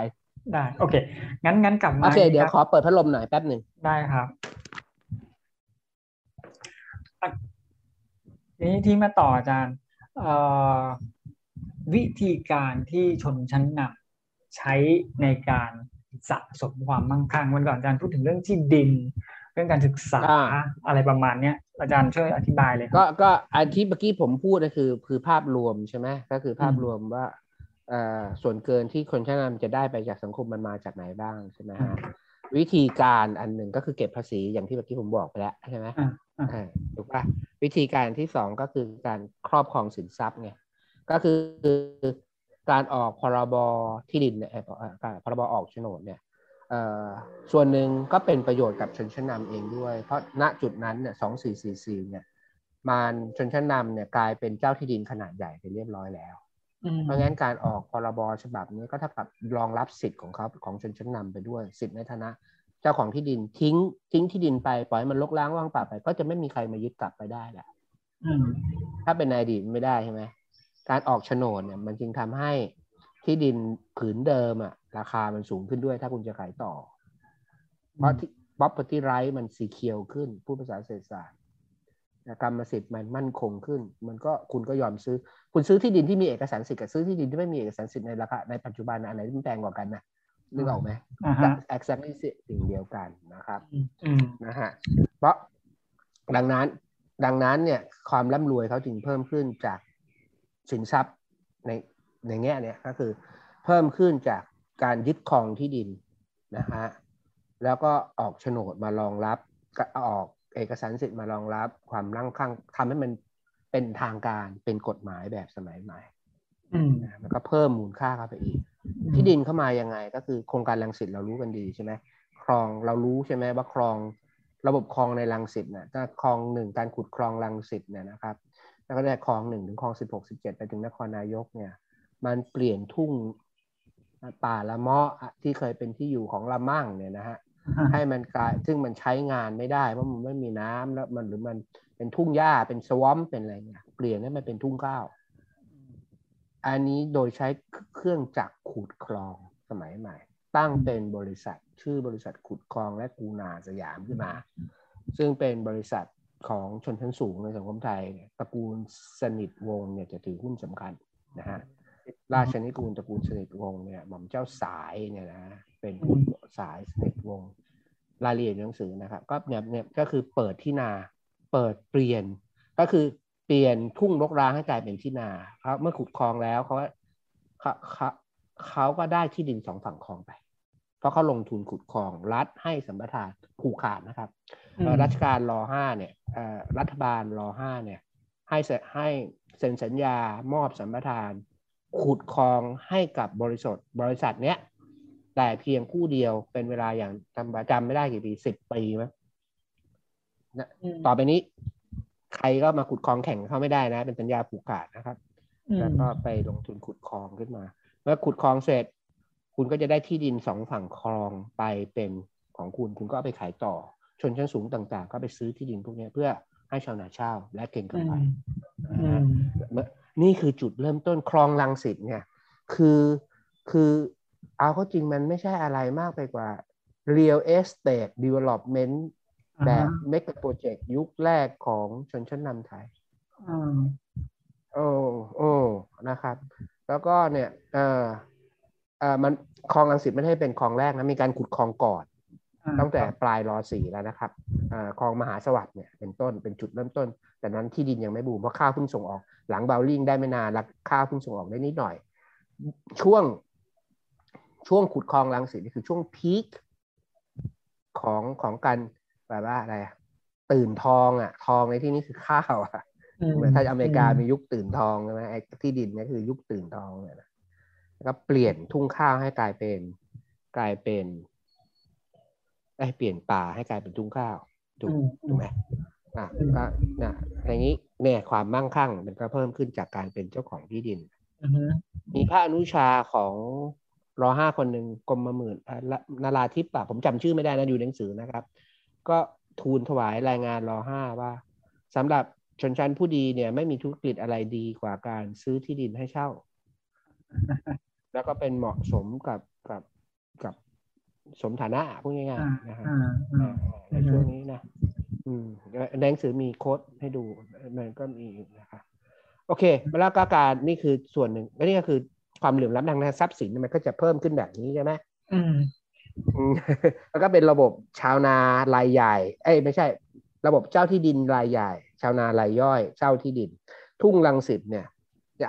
ได้ โอเค งั้นงั้นกลับมาโอเคเดี๋ยวขอเปิดพัดลมหน่อยแป๊บหนึ่งได้ครับ ทีนี้ที่มาต่ออาจารย์วิธีการที่ชนชั้นนำใช้ในการสะสมความมั่งคั่งวันก่อนอาจารย์พูดถึงเรื่องที่ดิน เรื่องการศึกษาอะไรประมาณเนี้ยอาจารย์ช่วยอธิบายเลยก็ก็อันที่เมื่อกี้ผมพูดก็คือ คือภาพรวมใช่ไหมก็คือภาพรวมว่าส่วนเกินที่คนชั้นนำจะได้ไปจากสังคมมันมาจากไหนบ้างใช่ไหมฮะวิธีการอันหนึ่งก็คือเก็บภาษีอย่างที่เมื่อกี้ผมบอกไปแล้วใช่ไหม ถูกป่ะวิธีการที่สองก็คือการครอบครองสินทรัพย์ไงก็คือการออกพรบที่ดินเนี่ยพรบออกโฉนดเนี่ยส่วนหนึ่งก็เป็นประโยชน์กับชนชั้นนาเองด้วย เพราะณจุดนั้นเนี่ยสองสี่สี่สี่เนี่ยมันชนชั้นนำเนี่ยกลายเป็นเจ้าที่ดินขนาดใหญ่ไปเรียบร้อยแล้ว เพราะงั้นการออกพรบฉบับนี้ก็เท่ากับรองรับสิทธิ์ของเขาของชนชั้นนำไปด้วย สิทธิ์ในฐานะ เจ้าของที่ดินทิ้ง ทิ้งที่ดินไปปล่อยมันลกล้างว่างเปล่าไป ก็จะไม่มีใครมายึดกลับไปได้แหละถ้าเป็นในอดีตไม่ได้ใช่ไหมการออกโฉนดเนี่ย มันจึงทำให้ที่ดินผืนเดิมอะราคามันสูงขึ้นด้วย ถ้าคุณจะขายต่อ เพราะที่ property right มันสีเขียวขึ้นผู้ภาษาเศรษฐศาสตร์กรรมสิทธิ์มันมั่นคงขึ้น มันก็คุณก็ยอมซื้อ คุณซื้อที่ดินที่มีเอกสารสิทธิ์กับซื้อที่ดินที่ไม่มีเอกสารสิทธิ์ในราคาในปัจจุบันอันไหนที่แพงกว่ากันนะ นึกออกไหม exactly สิ่งเดียวกันนะครับนะฮะเพราะดังนั้นดังนั้นเนี่ยความร่ำรวยเขาจึงเพิ่มขึ้นจากสินทรัพย์ในในแง่เนี่ยก็คือ เพิ่มขึ้นจากการยึดครองที่ดินนะฮะแล้วก็ออกโฉนดมารองรับออกเอกสารสิทธิ์มารองรับความรั่งคั่งทำให้มันเป็นทางการเป็นกฎหมายแบบสมัยใหม่แล้วก็เพิ่มมูลค่าเข้าไปอีก ที่ดินเข้ามายังไง ก็คือโครงการลังสิตเรารู้กันดีใช่ไหมคลองเรารู้ใช่ไหมว่าคลองระบบคลองในลังสิตเนี่ยถ้าคลองหนึ่งการขุดคลองลังสิตเนี่ยนะครับ แล้วก็ได้คลองหนึ่งถึงคลองสิบหกสิบเจ็ดไปถึงนครนายกเนี่ย มันเปลี่ยนทุ่งป่าละเมาะที่เคยเป็นที่อยู่ของละมั่งเนี่ยนะฮะให้มันกลายซึ่งมันใช้งานไม่ได้เพราะมันไม่มีน้ำแล้วมันหรือมันเป็นทุ่งหญ้าเป็นสวอมเป็นอะไรเงี้ยเปลี่ยนให้มันเป็นทุ่งข้าว อันนี้โดยใช้เครื่องจักร ขุดคลองสมัยใหม่ ตั้งเป็นบริษัทชื่อบริษัทขุดคลองและกูนาสยามขึ้นมา ซึ่งเป็นบริษัทของชนชั้นสูงในสังคมไทยตระกูลสนิทวงเนี่ยจะถือหุ้นสำคัญนะฮะราชนิกูลตระกูลสนิทวงเนี่ยหม่อมเจ้าสายเนี่ยนะเป็นผู้สายสนิทวงรายละเอียดหนังสือนะครับ ก็เนี่ยเนี่ยก็คือเปิดที่นาเปิดเปลี่ยน ก็คือเปลี่ยนทุ่งรกร้างให้กลายเป็นที่นาเขาเมื่อขุดคลองแล้วเขาเขา เขาเขาก็ได้ที่ดินสองฝั่งคลองไป เพราะเขาลงทุนขุดคลองรัฐให้สัมปทานผูกขาดนะครับรัชการรอห้าเนี่ยรัฐบาลรอห้าเนี่ย ให้ให้เซ็นสัญญามอบสัมปทาน ขุดคลองให้กับบริษัทบริษัทเนี้ยแต่เพียงผู้เดียวเป็นเวลาอย่างจำจำไม่ได้กี่ปีสิบปีมั้ยต่อไปนี้ ใครก็มาขุดคลองแข่งเขาไม่ได้นะ เป็นสัญญาผูกขาดนะครับ แล้วก็ไปลงทุนขุดคลองขึ้นมา เมื่อขุดคลองเสร็จ คุณก็จะได้ที่ดินสองฝั่งคลองไปเป็นของคุณคุณก็ไปขายต่อ ชนชั้นสูงต่าง ๆ ก็ไปซื้อที่ดินพวกนี้เพื่อให้ชาวนาเช่าและเก่งกำไรนี่คือจุดเริ่มต้นคลองลังสิตเนี่ย คือคือเอาเข้าจริงมันไม่ใช่อะไรมากไปกว่า real estate development แบบ mega project ยุคแรกของชนชั้นนำไทยโอ้โอ้นะครับ แล้วก็เนี่ยเออเออมันคลองลังสิตไม่ใช่เป็นคลองแรกนะมีการขุดคลองก่อนตั้งแต่ปลายรอสี่แล้วนะครับอคลองมหาสวัสดิ์เนี่ยเป็นต้นเป็นจุดเริ่มต้น แต่นั้นที่ดินยังไม่บูมเพราะข้าวเพิ่งส่งออก หลังเบลลิงได้ไม่นานแล้วข้าวเพิ่งส่งออกได้นิดหน่อย ช่วงช่วงขุดคลองลังสิตนี่คือช่วงพีคของของการแบบว่าอะไรตื่นทองอะ ทองในที่นี้คือข้าวอะเหมือน ถ้าอเมริกามียุคตื่นทองใช่ไหมไอ้ที่ดินนี่คือยุคตื่นทองเนี่ยนะแล้วก็เปลี่ยนทุ่งข้าวให้กลายเป็น กลายเป็นไอ้เปลี่ยนป่าให้กลายเป็นทุ่งข้าวถูกถูกไหมอะก็นะในนี้เนี่ยความมั่งคั่ง มันก็เพิ่มขึ้นจากการเป็นเจ้าของที่ดินมีพระอนุชาของรอห้าคนหนึ่งกรมมหมื่นนาราทิพย์ปะผมจำชื่อไม่ได้นะอยู่หนังสือนะครับ ก็ทูลถวายรายงานรอห้าว่าสำหรับ ชนชั้นผู้ดีเนี่ยไม่มีธุรกิจอะไรดีกว่าการซื้อที่ดินให้เช่า แล้วก็เป็นเหมาะสมกับกับกับสมฐานะพูดง่ายๆนะฮะในช่วงนี้นะอืมในหนังสือมีโค้ดให้ดูมันก็มีนะครับโอเคแล้วก็การนี่คือส่วนหนึ่งและนี่ก็คือความเหลื่อมล้ำทางทรัพย์สินมันก็จะเพิ่มขึ้นแบบนี้ใช่ไหมแล้วก็เป็นระบบชาวนารายใหญ่ เอ้ยไม่ใช่ ระบบเจ้าที่ดินรายใหญ่ ชาวนารายย่อยเจ้าที่ดิน ทุ่งลังสิตเนี่ย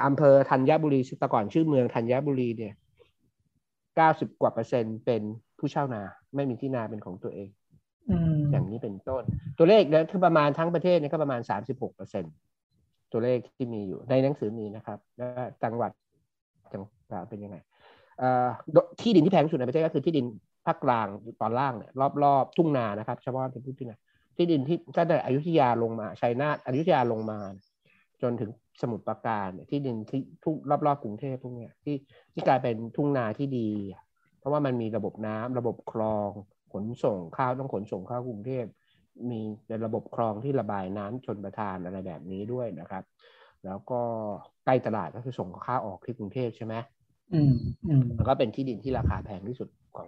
อำเภอธัญบุรีแต่ก่อนชื่อเมืองธัญบุรีเนี่ยเก้าสิบกว่าเปอร์เซ็นต์เป็นผู้เช่านา ไม่มีที่นาเป็นของตัวเองอย่างนี้เป็นต้น ตัวเลขเนี่ยคือประมาณทั้งประเทศเนี่ยก็ประมาณสามสิบหกเปอร์เซ็นต์ตัวเลขที่มีอยู่ในหนังสือมีนะครับว่าจังหวัดจังหวัดเป็นยังไงที่ดินที่แพงที่สุดในประเทศก็คือที่ดินภาคกลางตอนล่างเนี่ยรอบๆทุ่งนานะครับเฉพาะเป็นที่นา ที่ดินที่ตั้งแต่อยุธยาลงมาชัยนาทอยุธยาลงมา จนถึงสมุทรปราการที่ดินที่ทุ่งรอบๆกรุงเทพพวกเนี้ยที่ที่กลายเป็นทุ่งนาที่ดี เพราะว่ามันมีระบบน้ำระบบคลองขนส่งข้าวต้องขนส่งข้าวกรุงเทพมีเป็นระบบคลองที่ระบายน้ำชนประทานอะไรแบบนี้ด้วยนะครับ แล้วก็ใกล้ตลาดก็คือส่งข้าวออกที่กรุงเทพใช่ไหมอืมอืมแล้วก็เป็นที่ดินที่ราคาแพงที่สุดของ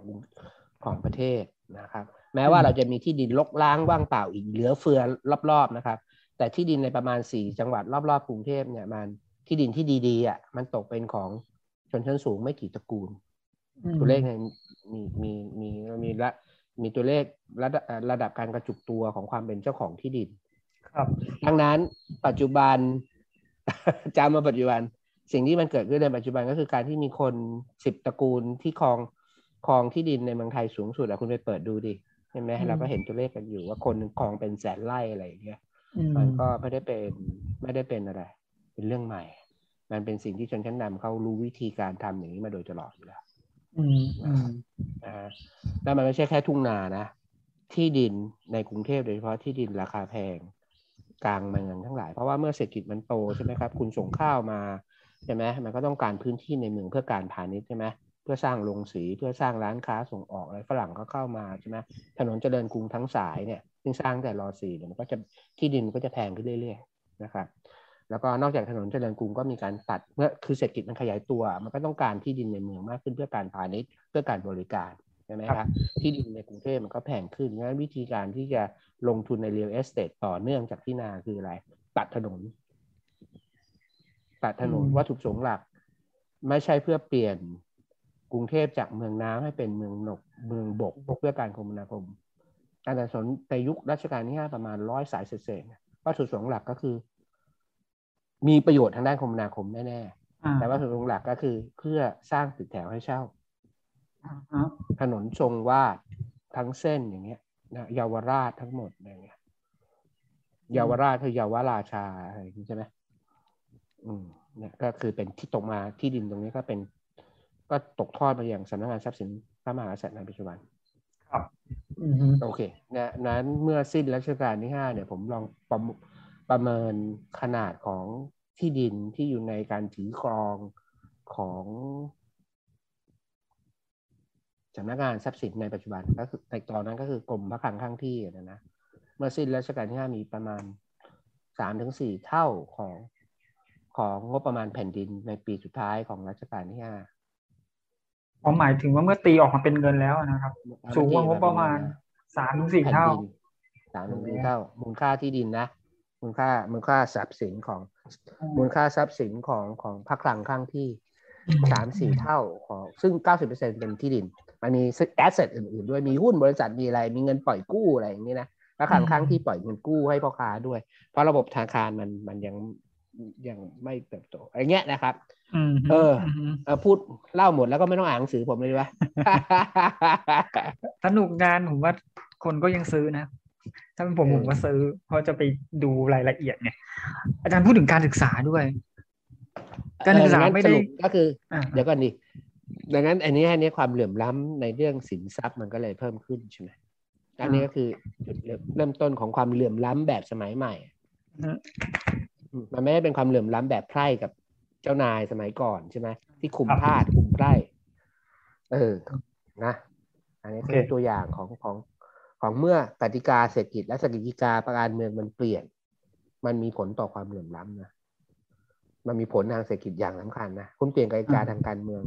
ของประเทศนะครับแม้ว่าเราจะมีที่ดินลกล้างว่างเปล่าอีกเหลือเฟือรอบๆนะครับ แต่ที่ดินในประมาณสี่จังหวัดรอบๆกรุงเทพเนี่ยมันที่ดินที่ดีๆอะมันตกเป็นของชนชั้นสูงไม่กี่ตระกูล ตัวเลขเนี่ยมีมีมีมีละมีตัวเลขระดับระดับการกระจุกตัวของความเป็นเจ้าของที่ดิน ครับดังนั้นปัจจุบันจำมาปัจจุบัน สิ่งที่มันเกิดขึ้นในปัจจุบันก็คือการที่มีคนสิบตระกูลที่ครอง ครองที่ดินในเมืองไทยสูงสุดอะคุณไปเปิดดูดิใช่ไหมเราก็เห็นตัวเลขกันอยู่ว่าคนครองเป็นแสนไร่อะไรอย่างเงี้ยมันก็ไม่ได้เป็นไม่ได้เป็นอะไร เป็นเรื่องใหม่ มันเป็นสิ่งที่ชนชั้นนำเขารู้วิธีการทำอย่างนี้มาโดยตลอดอยู่แล้วอืมอืมนะฮะแล้วมันไม่ใช่แค่ทุ่งนานะที่ดินในกรุงเทพโดยเฉพาะที่ดินราคาแพงกลางเมืองทั้งหลาย เพราะว่าเมื่อเศรษฐกิจมันโตใช่ไหมครับ คุณส่งข้าวมาใช่ไหมมันก็ต้องการพื้นที่ในเมืองเพื่อการพาณิชย์ใช่ไหม เพื่อสร้างโรงสีเพื่อสร้างร้านค้าส่งออกอะไรฝรั่งก็เข้ามาใช่ไหมถนนเจริญกรุงทั้งสายเนี่ยซึ่งสร้างแต่รอสี่เนี่ยมันก็จะที่ดินก็จะแพงขึ้นเรื่อยๆนะครับแล้วก็นอกจากถนนเจริญกรุงก็มีการตัดเมื่อคือเศรษฐกิจมันขยายตัว มันก็ต้องการที่ดินในเมืองมากขึ้นเพื่อการพาณิชย์เพื่อการบริการใช่ไหมครับที่ดินในกรุงเทพมันก็แพงขึ้นงั้นวิธีการที่จะลงทุนใน real estate ต่อเนื่องจากที่นาคืออะไร ตัดถนน ตัดถนนวัตถุประสงค์หลัก ไม่ใช่เพื่อเปลี่ยน กรุงเทพจากเมืองน้ำให้เป็นเมืองนกเมืองบกเพื่อการคมนาคมการตัดถนนในยุครัชกาลที่ห้าประมาณร้อยสายเศษวัตถุประสงค์หลักก็คือ มีประโยชน์ทางด้านคมนาคมแน่ๆแต่ว่าส่วนหลักก็คือ เพื่อสร้างตึกแถวให้เช่าถนนทรงวาดทั้งเส้นอย่างเงี้ยนะเยาวราชทั้งหมดอย่างเงี้ยเยาวราชคือเยาวราชาอะไรอย่างนี้ใช่ไหมอืมเนี่ยก็คือเป็นที่ตกมาที่ดินตรงนี้ก็เป็น ก็ตกทอดมาอย่างสำนักงานทรัพย์สินพระมหากษัตริย์ในปัจจุบัน ครับโอเคนะนั้นเมื่อสิ้นรัชกาลที่ห้าเนี่ย ผมลองประประเมินขนาดของที่ดินที่อยู่ในการถือครองของสำนักงานทรัพย์สินในปัจจุบันก็คือในตอนนั้นก็คือกรมพระคลังข้างที่นะนะเมื่อสิ้นรัชกาลที่ห้ามีประมาณสามถึงสี่เท่าของของงบประมาณแผ่นดินในปีสุดท้ายของรัชกาลที่ห้า ผมหมายถึงว่าเมื่อตีออกมาเป็นเงินแล้วนะครับ สูงกว่างบประมาณสามถึงสี่เท่าสามถึงสี่เท่า มูลค่าที่ดินนะ มูลค่ามูลค่าทรัพย์สินของ มูลค่าทรัพย์สินของของพรรคลังข้างที่สามสี่เท่าของซึ่งเก้าสิบเปอร์เซ็นเป็นที่ดิน มันมีแอสเซทอื่นๆ ด้วยมีหุ้นบริษัทมีอะไร มีเงินปล่อยกู้อะไรอย่างนี้นะพรรคลังข้างที่ปล่อยเงินกู้ให้พ่อค้าด้วย เพราะระบบธนาคารมันมันยังยังไม่เติบโตอะไรเงี้ยนะครับเออเออพูดเล่าหมดแล้วก็ไม่ต้องอ่านหนังสือผมเลยว่าสนุกงานผมว่าคนก็ยังซื้อนะ ถ้าเป็นผมผมก็ซื้อ เพราะจะไปดูรายละเอียดเนี่ย อาจารย์พูดถึงการศึกษาด้วย การศึกษาไม่ได้ก็คือ เดี๋ยวก่อนดิดังนั้น อันนี้อันนี้ความเหลื่อมล้ำในเรื่องสินทรัพย์มันก็เลยเพิ่มขึ้นใช่ไหมอันนี้ก็คือจุดเริ่มต้นของความเหลื่อมล้ำแบบสมัยใหม่มันไม่ได้เป็นความเหลื่อมล้ำแบบไพร่กับ เจ้านายสมัยก่อนใช่ไหมที่คุมพาดคุมไพร่เออนะ อันนี้คือตัวอย่างของของของเมื่อกติกาเศรษฐกิจและสถิกาประการเมืองมันเปลี่ยน มันมีผลต่อความเหลื่อมล้ำนะมันมีผลทางเศรษฐกิจอย่างสำคัญนะคุณเปลี่ยนกติกาทางการเมือง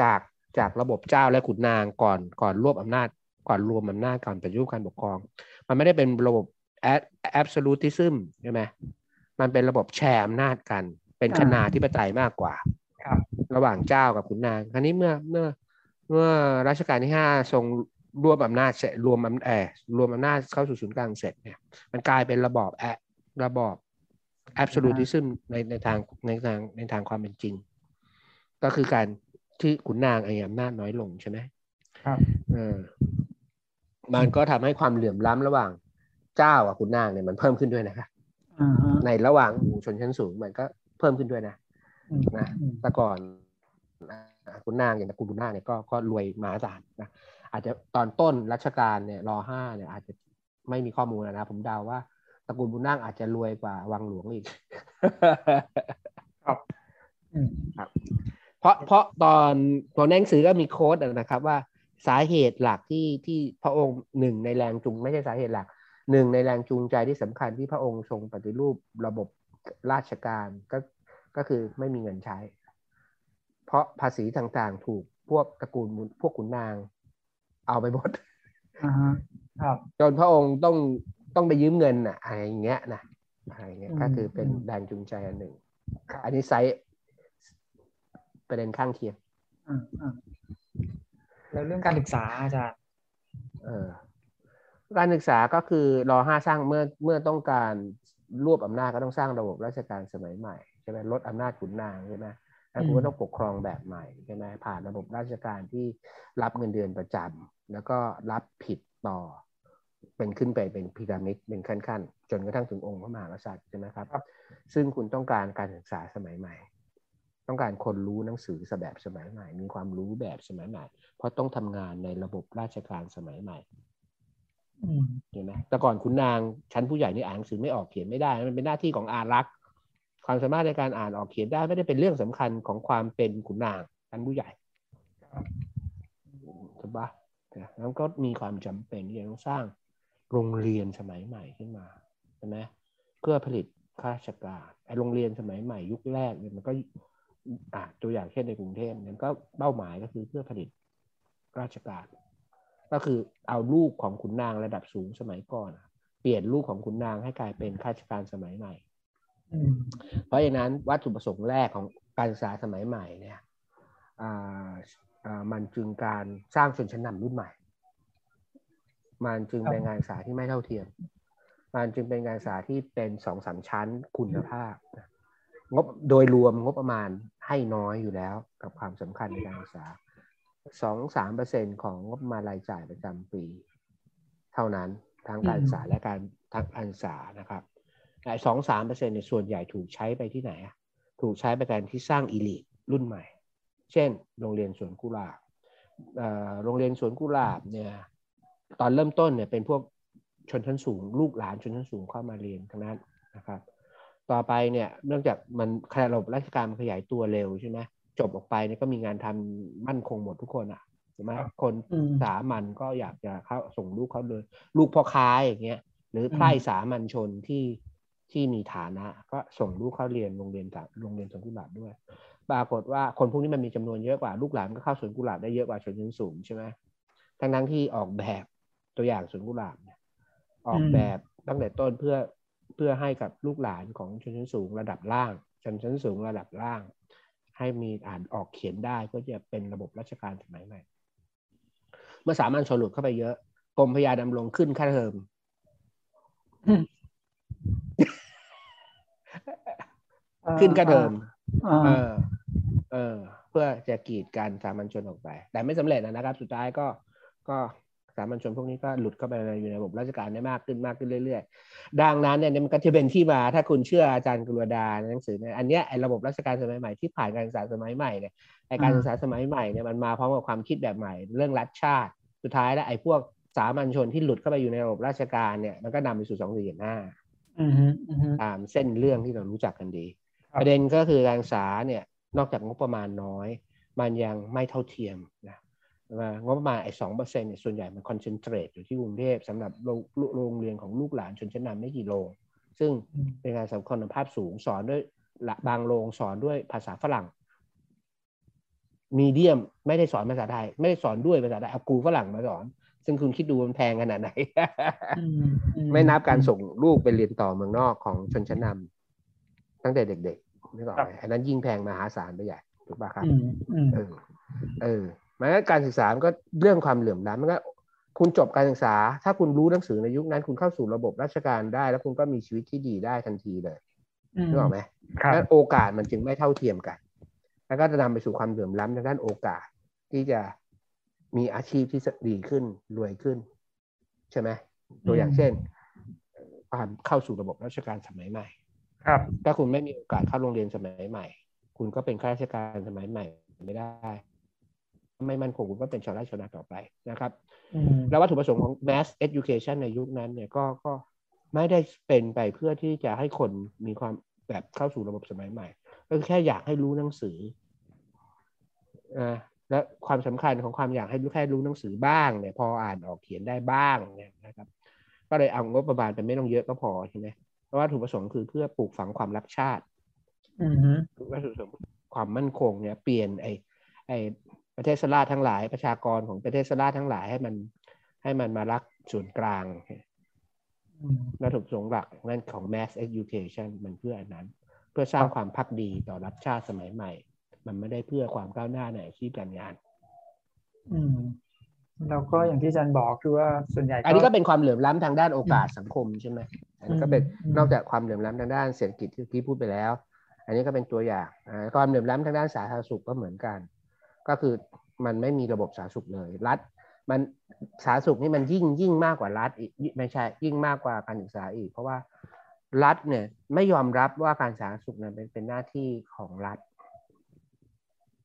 จากจากระบบเจ้าและขุนนางก่อนก่อนรวบอำนาจ ก่อนรวมอำนาจก่อนปฏิรูปการปกครอง มันไม่ได้เป็นระบบแอบสูติซึมใช่ไหมมันเป็นระบบแชร์อำนาจกัน เป็นชนาธิปไตยมากกว่าครับ ระหว่างเจ้ากับขุนนางคราวนี้เมื่อเมื่อเมื่อรัชกาลที่ห้าทรงรวมอำนาจเสร็จรวมอำเออรวมอำนาจเข้าสู่ศูนย์กลางเสร็จเนี่ย มันกลายเป็นระบอบแอระบอบ absolutism ในในทางในทางในทางความเป็นจริง ก็คือการที่ขุนนางไอ้อำนาจน้อยลงใช่ไหมครับเออมันก็ทำให้ความเหลื่อมล้ำระหว่างเจ้ากับขุนนางเนี่ยมันเพิ่มขึ้นด้วยนะครับอ่าฮะในระหว่างหมู่ชนชั้นสูงมันก็ เพิ่มขึ้นด้วยนะอืมนะอืมแต่ก่อนอ่าคุณนางอย่างตระกูลบุญนาคเนี่ยก็ก็รวยมหาศาลนะอาจจะตอนต้นรัชกาลเนี่ยรอห้าเนี่ยอาจจะไม่มีข้อมูลนะผมเดาว่าตระกูลบุญนาคอาจจะรวยกว่าวังหลวงอีกครับอืมเพราะเพราะตอนตอนหนังสือก็มีโค้ดนะครับว่าสาเหตุหลักที่ที่พระองค์หนึ่งในแรงจูงไม่ใช่สาเหตุหลักหนึ่งในแรงจูงใจที่สำคัญที่พระองค์ทรงปฏิรูประบบ ราชการก็ก็คือไม่มีเงินใช้ เพราะภาษีต่างๆ ถูกพวกตระกูลบุญพวกขุนนาง เอาไปหมดอ่าฮะครับจนพระองค์ต้องต้องไปยืมเงินอะอะไรอย่างเงี้ยนะอะไรอย่างเงี้ยอืมก็คือเป็นอืมแรงจูงใจอันหนึ่ง อันนี้ไซส์ประเด็นข้างเคียงอ่าอ่าแล้วเรื่องการศึกษาอาจารย์เออการศึกษาก็คือรอห้าสร้างเมื่อเมื่อต้องการ รวบอำนาจก็ต้องสร้างระบบราชการสมัยใหม่ใช่ไหมลดอำนาจขุนนางใช่ไหมแล้วคุณก็ต้องปกครองแบบใหม่ใช่ไหมผ่านระบบราชการที่รับเงินเดือนประจำแล้วก็รับผิดต่อ เป็นขึ้นไปเป็นพีระมิดเป็นขั้นๆ จนกระทั่งถึงองค์พระมหากษัตริย์ใช่ไหมครับครับซึ่งคุณต้องการการศึกษาสมัยใหม่ ต้องการคนรู้หนังสือแบบสมัยใหม่ มีความรู้แบบสมัยใหม่ เพราะต้องทำงานในระบบราชการสมัยใหม่อืม เห็นไหมแต่ก่อนคุณนางชั้นผู้ใหญ่นี่อ่านหนังสือไม่ออกเขียนไม่ได้ มันเป็นหน้าที่ของอารักษ์ความสามารถในการอ่านออกเขียนได้ไม่ได้เป็นเรื่องสำคัญของความเป็นขุนนางชั้นผู้ใหญ่ถูกปะนะแล้วก็มีความจำเป็นที่จะต้องสร้างโรงเรียนสมัยใหม่ขึ้นมาใช่ไหมเพื่อผลิตข้าราชการไอ้โรงเรียนสมัยใหม่ยุคแรกเนี่ยมันก็อะตัวอย่างเช่นในกรุงเทพเนี่ยก็เป้าหมายก็คือเพื่อผลิตราชการ ก็คือเอาลูกของขุนนางระดับสูงสมัยก่อนเปลี่ยนลูกของขุนนางให้กลายเป็นข้าราชการสมัยใหม่ เพราะฉะนั้นวัตถุประสงค์แรกของการศึกษาสมัยใหม่เนี่ยมันจึงการสร้างชนชั้นนำรุ่นใหม่ มันจึงเป็นการศึกษาที่ไม่เท่าเทียม มันจึงเป็นการศึกษาที่เป็นสองสามชั้นคุณภาพ งบโดยรวมงบประมาณให้น้อยอยู่แล้วกับความสำคัญในการศึกษา สองสามเปอร์เซ็นของงบประมาณรายจ่ายประจำปี เท่านั้นทั้งการศึกษาและการทางการศึกษานะครับแต่สองสามเปอร์เซ็นเนี่ยส่วนใหญ่ถูกใช้ไปที่ไหนอะถูกใช้ไปการที่สร้างอีลิทรุ่นใหม่ เช่น โรงเรียนสวนกุหลาบเอ่อโรงเรียนสวนกุหลาบเนี่ยตอนเริ่มต้นเนี่ยเป็นพวกชนชั้นสูง ลูกหลานชนชั้นสูงเข้ามาเรียนทั้งนั้นนะครับ ต่อไปเนี่ยเนื่องจากมันระบบราชการมันขยายตัวเร็วใช่ไหม จบออกไปเนี่ยก็มีงานทำมั่นคงหมดทุกคนอะใช่ไหมครับคนอืมสามัญก็อยากจะเข้าส่งลูกเขาเลย ลูกพ่อค้าอย่างเงี้ยหรือไพร่สามัญชนที่ที่มีฐานะ ก็ส่งลูกเข้าเรียนโรงเรียนสาโรงเรียนสวนกุหลาบด้วย ปรากฏว่าคนพวกนี้มันมีจำนวนเยอะกว่าลูกหลานก็เข้าสวนกุหลาบได้เยอะกว่าชนชั้นสูงใช่ไหมทั้งนั้นที่ออกแบบตัวอย่างสวนกุหลาบเนี่ยออกแบบตั้งแต่ต้นเพื่อเพื่อให้กับลูกหลานของชนชั้นสูงระดับล่างชนชั้นสูงระดับล่าง ให้มีอ่านออกเขียนได้เพื่อจะเป็นระบบราชการสมัยใหม่ เมื่อสามัญชนหลุดเข้าไปเยอะกรมพยาดำรงขึ้นค่าเทอมอืมขึ้นค่าเทอมอ่าเออ เออ เพื่อจะกีดกันสามัญชนออกไป แต่ไม่สำเร็จนะครับ สุดท้ายก็ก็สามัญชนพวกนี้ก็หลุดเข้าไปในอยู่ในระบบราชการได้มากขึ้นมากขึ้นเรื่อยๆ ดังนั้นเนี่ยมันก็จะเป็นที่มาถ้าคุณเชื่ออาจารย์กฤษดาในหนังสือเนี่ยอันเนี้ยไอ้ระบบราชการสมัยใหม่ที่ผ่านการศึกษาสมัยใหม่เนี่ยไอ้การศึกษาสมัยใหม่เนี่ยมันมาพร้อมกับความคิดแบบใหม่ เรื่องรัฐชาติ สุดท้ายแล้วไอ้พวกสามัญชนที่หลุดเข้าไปอยู่ในระบบราชการเนี่ยมันก็นำไปสู่สองสี่ห้าอืมฮึอืมฮึตามเส้นเรื่องที่เรารู้จักกันดีครับประเด็นก็คือการศึกษาเนี่ยนอกจากงบประมาณน้อย มันยังไม่เท่าเทียมนะ ว่างบประมาณไอ้สองเปอร์เซ็นต์เนี่ยส่วนใหญ่มันคอนเซนเทรตอยู่ที่กรุงเทพสำหรับโรงโรงเรียนของลูกหลานชนชั้นนำไม่กี่โรง ซึ่งอืมเป็นการสำคัญภาพสูงสอนด้วยละบางโรงสอนด้วยภาษาฝรั่ง มีเดียมไม่ได้สอนภาษาไทย ไม่ได้สอนด้วยภาษาไทยเอาครูฝรั่งมาสอน ซึ่งคุณคิดดูมันแพงขนาดไหนอืมอืไม่นับการส่งลูกไปเรียนต่อเมืองนอกของชนชั้นนำตั้งแต่เด็กๆนึกออกไหมอันนั้นยิ่งแพงมหาศาลไปใหญ่ถูกปะครับอืมอืมเออเออ มันก็การศึกษามันก็เรื่องความเหลื่อมล้ำมันก็คุณจบการศึกษา ถ้าคุณรู้หนังสือในยุคนั้น คุณเข้าสู่ระบบราชการได้ แล้วคุณก็มีชีวิตที่ดีได้ทันทีเลยอืมนึกออกไหมครับนั้นโอกาสมันจึงไม่เท่าเทียมกัน แล้วก็จะนำไปสู่ความเหลื่อมล้ำทางด้านโอกาสที่จะมีอาชีพที่ดีขึ้นรวยขึ้น ใช่ไหมตัวอย่างเช่นความเข้าสู่ระบบราชการสมัยใหม่ ครับ ถ้าคุณไม่มีโอกาสเข้าโรงเรียนสมัยใหม่ คุณก็เป็นข้าราชการสมัยใหม่ไม่ได้ ไม่มั่นคงคุณก็เป็นชาวไร่ชาวนาต่อไปนะครับอืมแล้ววัตถุประสงค์ของ mass education ในยุคนั้นเนี่ยก็ก็ไม่ได้เป็นไปเพื่อที่จะให้คนมีความแบบเข้าสู่ระบบสมัยใหม่ ก็คือแค่อยากให้รู้หนังสืออ่าและความสำคัญของความอยากให้รู้แค่รู้หนังสือบ้างเนี่ยพออ่านออกเขียนได้บ้างเนี่ยนะครับ ก็เลยเอางบประมาณไปไม่ต้องเยอะก็พอใช่ไหมเพราะว่าวัตถุประสงค์คือเพื่อปลูกฝังความรักชาติอืมฮึวัตถุประสงค์ความมั่นคงเนี่ยเปลี่ยนไอไอ ประเทศสลาดทั้งหลายประชากรของประเทศสลาดทั้งหลายให้มันให้มันมารักส่วนกลางอืมวัตถุประสงค์หลักนั่นของ mass education มันเพื่ออันนั้น เพื่อสร้างครับความพักดีต่อรัฐชาติสมัยใหม่ มันไม่ได้เพื่อความก้าวหน้าในอาชีพการงาน อืมแล้วก็อย่างที่อาจารย์บอกคือว่าส่วนใหญ่ อันนี้ก็เป็นความเหลื่อมล้ำทางด้านโอกาสสังคมใช่ไหมอันนี้ก็เป็นอืมนอกจากความเหลื่อมล้ำทางด้านเศรษฐกิจที่พี่พูดไปแล้ว อันนี้ก็เป็นตัวอย่างอ่าความเหลื่อมล้ำทางด้านสาธารณสุขก็เหมือนกัน ก็คือมันไม่มีระบบสาธารณสุขเลย รัฐ มันสาธารณสุขนี่มันยิ่งยิ่งมากกว่ารัฐอีกยิ่งไม่ใช่ยิ่งมากกว่าการศึกษาอีก เพราะว่ารัฐเนี่ยไม่ยอมรับว่าการสาธารณสุขเนี่ยเป็นเป็นหน้าที่ของรัฐ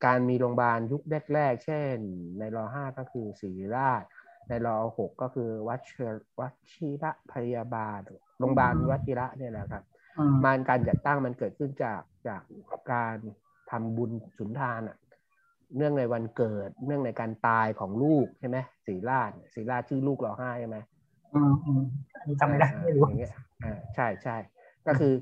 การมีโรงพยาบาลยุคแรก ๆ เช่น ในรห้าก็คือศิริราช ในรหกก็คือวัชรวัชิระพยาบาลโรงพยาบาลวัชิระเนี่ยแหละครับอืมมันการจัดตั้งมันเกิดขึ้นจากจากการทำบุญสุนทานอะ เนื่องในวันเกิด เนื่องในการตายของลูกใช่ไหมศรีราชศรีราชชื่อลูกรอห้าใช่ไหมอืมอืมอันนี้จำไม่ได้ไม่รู้อย่างเงี้ยอ่าใช่ใช่ก็คือ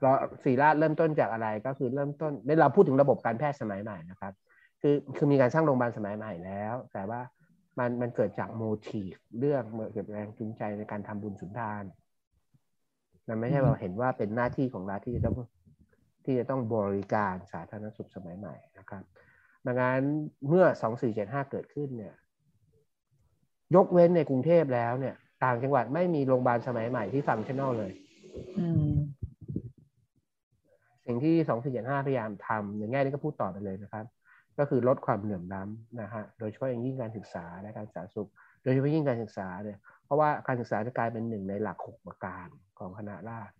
เราศรีราชเริ่มต้นจากอะไรก็คือเริ่มต้นในเราพูดถึงระบบการแพทย์สมัยใหม่นะครับ คือคือมีการสร้างโรงพยาบาลสมัยใหม่แล้ว แต่ว่ามันมันเกิดจากโมทีฟเรื่องเกิดแรงจูงใจในการทำบุญสุนทานมันไม่ใช่อืมว่าเห็นว่าเป็นหน้าที่ของรัฐที่จะต้องที่จะต้องบริการสาธารณสุขสมัยใหม่นะครับ ดังนั้นเมื่อ 2475 เกิดขึ้นเนี่ย ยกเว้นในกรุงเทพแล้วเนี่ย ต่างจังหวัดไม่มีโรงพยาบาลสมัยใหม่ที่ฟังชั่นอลเลยสิ่งที่ 2475 พยายามทำในแง่นี้ก็พูดต่อไปเลยนะครับ ก็คือลดความเหลื่อมล้ำนะฮะ โดยเฉพาะอย่างยิ่งการศึกษาและการสาธารณสุข โดยเฉพาะยิ่งการศึกษาเนี่ย เพราะว่าการศึกษาจะกลายเป็นหนึ่งในหลักหกประการของคณะราษฎร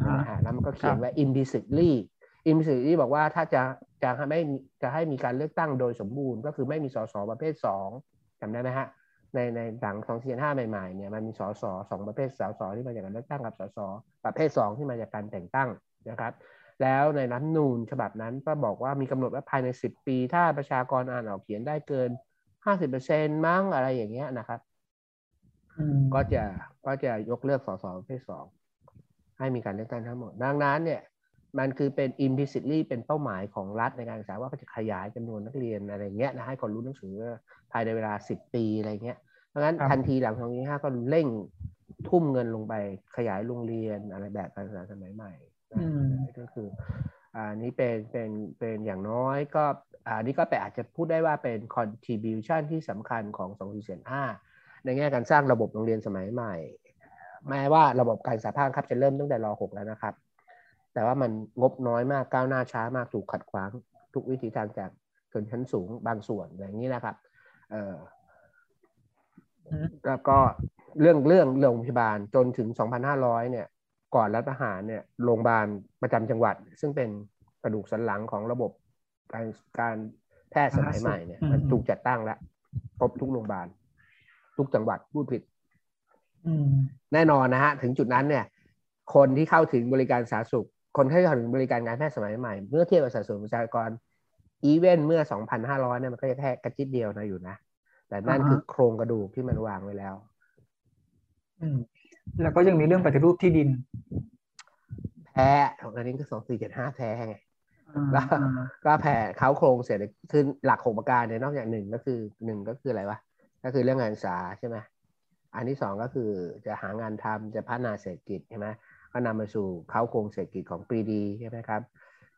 อ่านะฮะแล้วมันก็เขียนครับ ไว้ implicitly implicitly บอกว่าถ้าจะจะให้ไม่มีจะให้มีการเลือกตั้งโดยสมบูรณ์ ก็คือไม่มีสสประเภทสองจำได้ไหมฮะในในหลังสองสี่ห้าใหม่ๆเนี่ยมันมีสสสองประเภทสสที่มาจากการเลือกตั้งกับสสประเภทสองที่มาจากการแต่งตั้งนะครับ แล้วในรัฐธรรมนูญฉบับนั้นก็บอกว่ามีกำหนดว่าภายในสิบปี ถ้าประชากรอ่านออกเขียนได้เกินห้าสิบเปอร์เซ็นมั้งอะไรอย่างเงี้ยนะครับอืมก็จะก็จะยกเลิกสสประเภทสองให้มีการเลือกตั้งทั้งหมด ดังนั้นเนี่ย มันคือเป็น implicitly เป็นเป้าหมายของรัฐในการศึกษาว่าก็จะขยายจำนวนนักเรียนอะไรเงี้ยนะให้คนรู้หนังสือภายในเวลาสิบปีอะไรเงี้ยดังนั้นครับทันทีหลังสองห้าก็เร่งทุ่มเงินลงไปขยายโรงเรียนอะไรแบบการศึกษาสมัยใหม่นะอืมก็คืออ่านี้เป็นเป็นเป็นอย่างน้อยก็อ่านี่ก็แปลอาจจะพูดได้ว่าเป็น contribution ที่สำคัญของ2 4 4 5ในแง่การสร้างระบบโรงเรียนสมัยใหม่ แม้ว่าระบบการศึกษาภาคบังคับจะเริ่มตั้งแต่ร .6 แล้วนะครับ แต่ว่ามันงบน้อยมากก้าวหน้าช้ามากถูกขัดขวางทุกวิธีทางจากชนชั้นสูงบางส่วนอย่างนี้นะครับ เอออืมแล้วก็เรื่องเรื่องโรงพยาบาลจนถึง 2,500 เนี่ย ก่อนรัฐประหารเนี่ยโรงพยาบาลประจำจังหวัด ซึ่งเป็นกระดูกสันหลังของระบบการการแพทย์สมัยใหม่เนี่ยอืมมันถูกจัดตั้งแล้วครบทุกโรงพยาบาล ทุกจังหวัดพูดผิดอืมแน่นอนนะฮะ ถึงจุดนั้นเนี่ย คนที่เข้าถึงบริการสาธารณสุข คนที่เข้าถึงบริการการแพทย์สมัยใหม่ เมื่อเทียบกับสัดส่วนประชากรอีเวนเมื่อ 2,500เนี่ยมันก็จะแค่กระจิตเดียวนะอยู่นะ แต่นั่นอ่าฮะคือโครงกระดูกที่มันวางไว้แล้ว อืม แล้วก็ยังมีเรื่องปฏิรูปที่ดิน แพ้ของอันนี้ก็สองสี่เจ็ดห้าแพ้ไงอ่าแล้วอ่าก็แผ่เขาโครงเสร็จคือหลักหกประการเนี่ยนอกจากหนึ่งก็คือหนึ่งก็คืออะไรวะก็คือเรื่องงานศึกษาใช่ไหมอันที่สองก็คือจะหางานทำจะพัฒนาเศรษฐกิจใช่ไหม ก็นำมาสู่เขาโครงเศรษฐกิจของปรีดีใช่ไหมครับ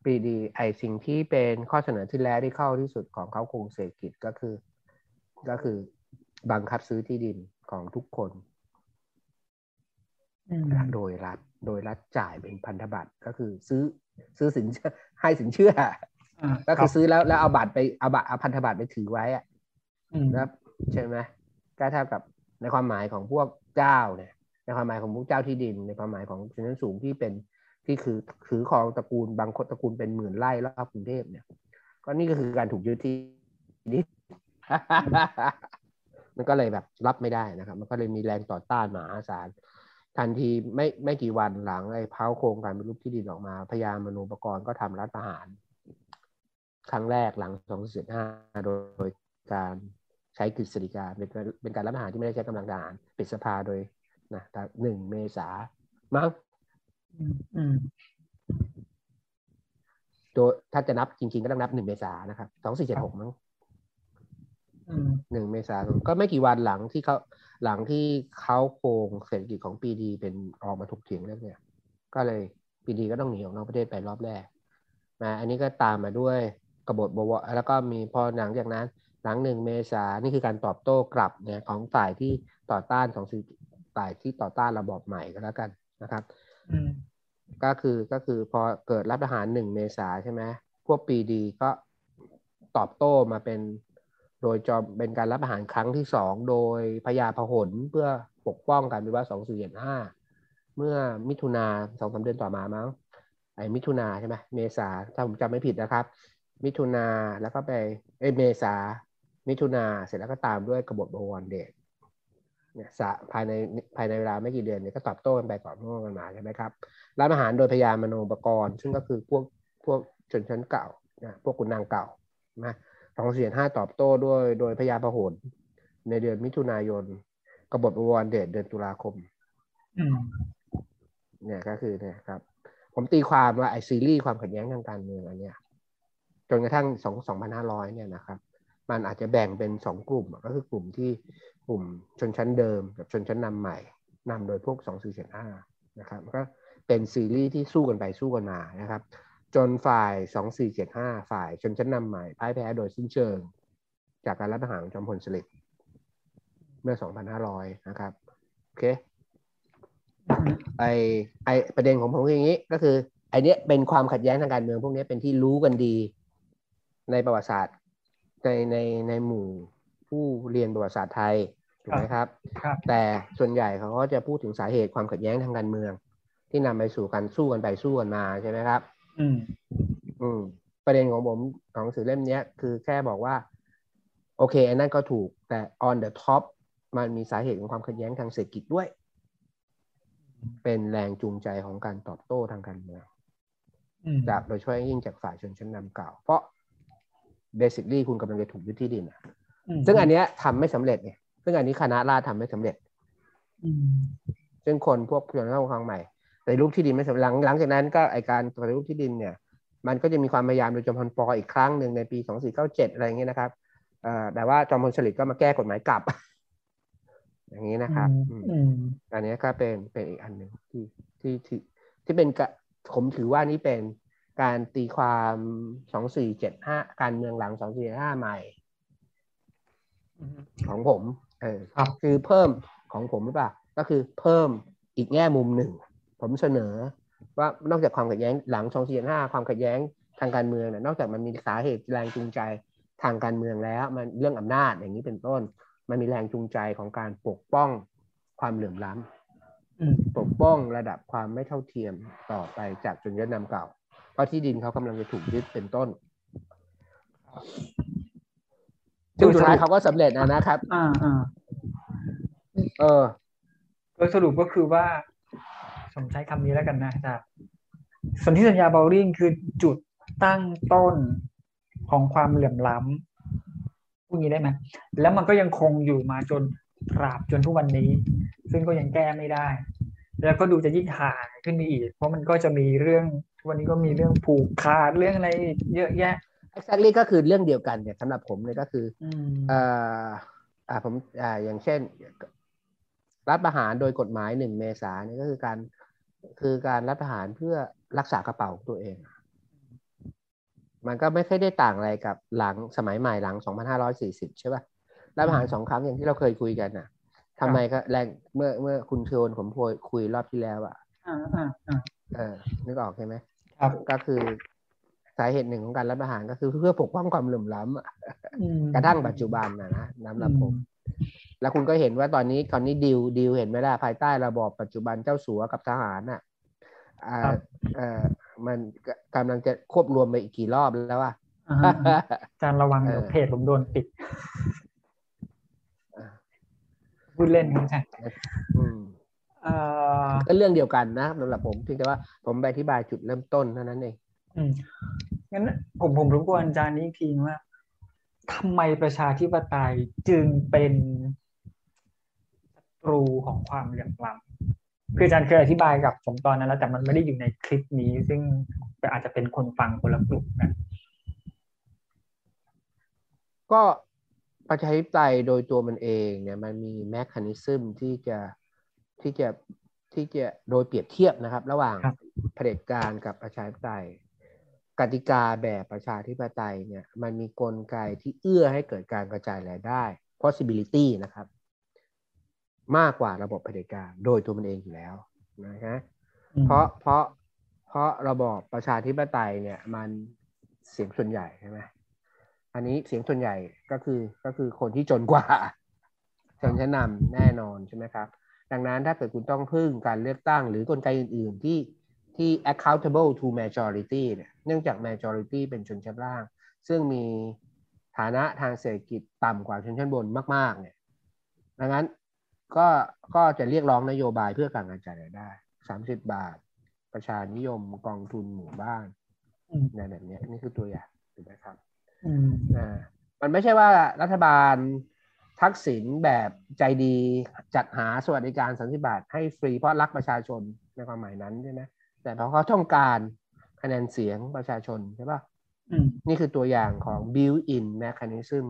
ปรีดีไอสิ่งที่เป็นข้อเสนอที่แรกที่เข้าที่สุดของเขาโครงเศรษฐกิจก็คือ ก็คือบังคับซื้อที่ดินของทุกคนอืมโดยรัฐโดยรัฐจ่ายเป็นพันธบัตรก็คือซื้อซื้อสินเชื่อให้สินเชื่ออ่าก็คือซื้อแล้วแล้วเอาบัตรไปเอาบัตรเอาพันธบัตรไปถือไว้อะอืมนะครับใช่ไหมก็เท่ากับในความหมายของพวกเจ้าเนี่ย ในความหมายของพวกเจ้าที่ดิน ในความหมายของชนชั้นสูงที่เป็นที่คือถือครองตระกูลบางคนตระกูลเป็นหมื่นไร่รอบกรุงเทพเนี่ย ก็นี่ก็คือการถูกยึดที่ดินมันก็เลยแบบรับไม่ได้นะครับ มันก็เลยมีแรงต่อต้านมหาศาลทันทีไม่ไม่กี่วันหลังไอ้เพ้าโครงการเป็นรูปที่ดินออกมาพยามนูปกรณ์ก็ทำรัฐประหาร ครั้งแรกหลัง245โดยการใช้กฤษฎีกาเป็นเป็นการรัฐประหารที่ไม่ได้ใช้กำลังทหารปิดสภาโดย นะหนึ่งเมษามั้งอืมอืมโดยถ้าจะนับจริงๆ ก็ต้องนับหนึ่งเมษานะครับสองสี่เจ็ดหกมั้งอืมหนึ่งเมษาก็ไม่กี่วันหลังที่เขาหลังที่เขาโครงเศรษฐกิจของปีดีเป็นออกมาถูกเถียงแล้วเนี่ย ก็เลยปีดีก็ต้องหนีออกนอกประเทศไปรอบแรกนะอันนี้ก็ตามมาด้วยกบฏบวรแล้วก็มีพอหลังจากนั้น หลังหนึ่งเมษานี่คือการตอบโต้กลับเนี่ยของฝ่ายที่ต่อต้านของสื่อ ฝ่ายที่ต่อต้านระบอบใหม่ก็แล้วกันนะครับอืมก็คือก็คือพอเกิดรัฐประหารหนึ่งเมษาใช่ไหมพวกปีดีก็ตอบโต้มาเป็น โดยจอมเป็นการรัฐประหารครั้งที่สองโดยพญาพหลเพื่อปกป้องการวิวาทสองสี่ห้าเมื่อมิถุนาสองสาเดือนต่อมามั้งไอ้มิถุนาใช่ไหมเมษาถ้าผมจำไม่ผิดนะครับ มิถุนาแล้วก็ไปเอ้ยเมษามิถุนาเสร็จแล้วก็ตามด้วยกบฏบวรเดช เนี่ยสะภายในภายในเวลาไม่กี่เดือนเนี่ยก็ตอบโต้กันไปตอบโต้กันมาใช่ไหมครับร้านอาหารโดยพยามโนปกรณ์ ซึ่งก็คือพวกพวกชนชั้นเก่านะพวกขุนนางเก่านะสองเสียนห้าตอบโต้ด้วยโดยพยาพหลในเดือนมิถุนายนกบฏบวรเดชเดือนตุลาคมอืมเนี่ยก็คือเนี่ยครับ ผมตีความว่าไอซีรีส์ความขัดแย้งทางการเมืองอันเนี้ยจนกระทั่งสองสองพันห้าร้อยเนี่ยนะครับ มันอาจจะแบ่งเป็นสองกลุ่มอะก็คือกลุ่มที่ กลุ่มชนชั้นเดิมกับชนชั้นนำใหม่นำโดยพวกสองสี่เจ็ดห้านะครับก็เป็นซีรีส์ที่สู้กันไปสู้กันมานะครับ จนฝ่ายสองสี่เจ็ดห้าฝ่ายชนชั้นนำใหม่พ่ายแพ้โดยสิ้นเชิง จากการรัฐประหารของจอมพลสฤษดิ์เมื่อสองพันห้าร้อยนะครับโอเคไอไอประเด็นของผมคืออย่างนี้ก็คือไอเนี้ยเป็นความขัดแย้งทางการเมืองพวกนี้เป็นที่รู้กันดีในประวัติศาสตร์ในในในหมู่ผู้เรียนประวัติศาสตร์ไทย ถูกไหมครับครับ แต่ส่วนใหญ่เขาก็จะพูดถึงสาเหตุความขัดแย้งทางการเมือง ที่นำไปสู่การสู้กันไปสู้กันมาใช่ไหมครับ อืมอืมประเด็นของผมของหนังสือเล่มเนี้ย คือแค่บอกว่า โอเคอันนั้นก็ถูกแต่ on the top มันมีสาเหตุของความขัดแย้งทางเศรษฐกิจด้วย เป็นแรงจูงใจของการตอบโต้ทางการเมืองอืมจากโดยเฉพาะอย่างยิ่งจากฝ่ายชนชั้นนำเก่า เพราะ basically คุณกำลังจะถูกยึดที่ดินอะมซึ่งอันเนี้ยทำไม่สำเร็จไง ซึ่งอันนี้คณะราษฎรทำไม่สำเร็จอืมซึ่งคนพวกชนชั้นนำใหม่ในรูปที่ดินไม่สำเร็จหลังหลังจากนั้นก็ไอการปฏิรูปที่ดินเนี่ย มันก็จะมีความพยายามโดยจอมพลปอีกครั้งหนึ่งในปี 2497 อะไรอย่างเงี้ยนะครับเอ่อแต่ว่าจอมพลสฤษดิ์ก็มาแก้กฎหมายกลับ อย่างนี้นะครับอืมอืมอันนี้ก็เป็นเป็นอีกอันหนึ่งที่ที่ที่ที่เป็นกะผมถือว่านี่เป็นการตีความสองสี่เจ็ดห้าการเมืองหลังสองสี่ห้าใหม่อืมของผม เออครับคือเพิ่มของผมหรือเปล่าก็คือเพิ่มอีกแง่มุมหนึ่ง ผมเสนอ ว่านอกจากความขัดแย้งหลังสองสี่ห้าความขัดแย้งทางการเมืองเนี่ยนอกจากมันมีสาเหตุแรงจูงใจทางการเมืองแล้ว มันเรื่องอำนาจอย่างนี้เป็นต้น มันมีแรงจูงใจของการปกป้องความเหลื่อมล้ำอืมปกป้องระดับความไม่เท่าเทียมต่อไปจากชนชั้นนำเก่า เพราะที่ดินเขากำลังจะถูกยึดเป็นต้น ซึ่งสุดท้ายเขาก็สำเร็จนะนะครับ อ่าอ่าเออโดยสรุปก็คือว่าผมใช้คำนี้แล้วกันนะอาจารย์สนธิสัญญาเบลลิงคือจุดตั้งต้นของความเหลื่อมล้ำพูดงี้ได้ไหมแล้วมันก็ยังคงอยู่มาจนตราบจนทุกวันนี้ ซึ่งก็ยังแก้ไม่ได้ แล้วก็ดูจะยิ่งห่างขึ้นไปอีก เพราะมันก็จะมีเรื่องทุกวันนี้ก็มีเรื่องผูกขาดเรื่องอะไรเยอะแยะ exactly ก็คือเรื่องเดียวกันเนี่ยสำหรับผมเลยก็คืออืมเอ่ออ่าผมอ่าอย่างเช่น รัฐประหารโดยกฎหมายหนึ่งเมษาเนี่ยก็คือการคือการรัฐประหารเพื่อรักษากระเป๋าตัวเอง มันก็ไม่ค่อยได้ต่างอะไรกับหลังสมัยใหม่หลัง 2540 ใช่ป่ะรัฐประหารสองครั้งอย่างที่เราเคยคุยกันน่ะทำไมก็แรงเมื่อเมื่อคุณเชวนผมคุยรอบที่แล้วอะอ่าอ่าอ่าเออนึกออกใช่ไหมครับก็คือ สาเหตุหนึ่งของการรัฐประหารก็คือเพื่อปกป้องความเหลื่อมล้ำอะอืมกระทั่งปัจจุบันนะนะน้ำหรับผม แล้วคุณก็เห็นว่าตอนนี้ตอนนี้ดิวดิวเห็นไหมล่ะภายใต้ระบอบปัจจุบันเจ้าสัวกับทหารน่ะอ่าครับเอ่อมันกำลังจะควบรวมไปอีกกี่รอบแล้วว่าอ่าฮะอาจารย์ระวังเดี๋ยวเออเพจผมโดนปิดพูดเล่นครับอาจารย์อืมเอ่อก็เรื่องเดียวกันนะสำหรับผมเพียงแต่ว่าผมไปอธิบายจุดเริ่มต้นเท่านั้นเอง อืมงั้นผมผมรบกวนอาจารย์นี้อีกทีว่าทำไมประชาธิปไตยจึงเป็นศัตรูของความเหลื่อมล้ำคืออาจารย์เคยอธิบายกับผมตอนนั้นแล้วแต่มันไม่ได้อยู่ในคลิปนี้ ซึ่งอาจจะเป็นคนฟังคนละกลุ่มกันก็ประชาธิปไตยโดยตัวมันเองเนี่ยมันมีแมคานิซึมที่จะที่จะที่จะโดยเปรียบเทียบนะครับ ระหว่างครับเผด็จการกับประชาธิปไตย กติกาแบบประชาธิปไตยเนี่ยมันมีกลไกที่เอื้อให้เกิดการกระจายรายได้ possibility นะครับ มากกว่าระบบเผด็จการโดยตัวมันเองอยู่แล้วนะฮะอืมเพราะเพราะเพราะระบอบประชาธิปไตยเนี่ยมันเสียงส่วนใหญ่ใช่ไหมอันนี้เสียงส่วนใหญ่ก็คือก็คือคนที่จนกว่าชนชั้นนำแน่นอนใช่ไหมครับ ดังนั้นถ้าเกิดคุณต้องพึ่งการเลือกตั้งหรือกลไกอื่น ๆ ที่ที่ accountable to majority เนี่ย เนื่องจาก majority เป็นชนชั้นล่าง ซึ่งมีฐานะทางเศรษฐกิจต่ำกว่าชนชั้นบนมาก ๆ เนี่ย ดังนั้นก็ก็จะเรียกร้องนโยบายเพื่อการกระจายรายได้สามสิบบาท ประชานิยมกองทุนหมู่บ้านอืมในแบบเนี้ยนี่คือตัวอย่างถูกไหมครับอืมอ่ามันไม่ใช่ว่ารัฐบาลทักษิณแบบใจดีจัดหาสวัสดิการสามสิบาทให้ฟรีเพราะรักประชาชนในความหมายนั้นใช่ไหมแต่เพราะเขาต้องการ คะแนนเสียงประชาชนใช่ปะอืมนี่คือตัวอย่างของ built-in mechanism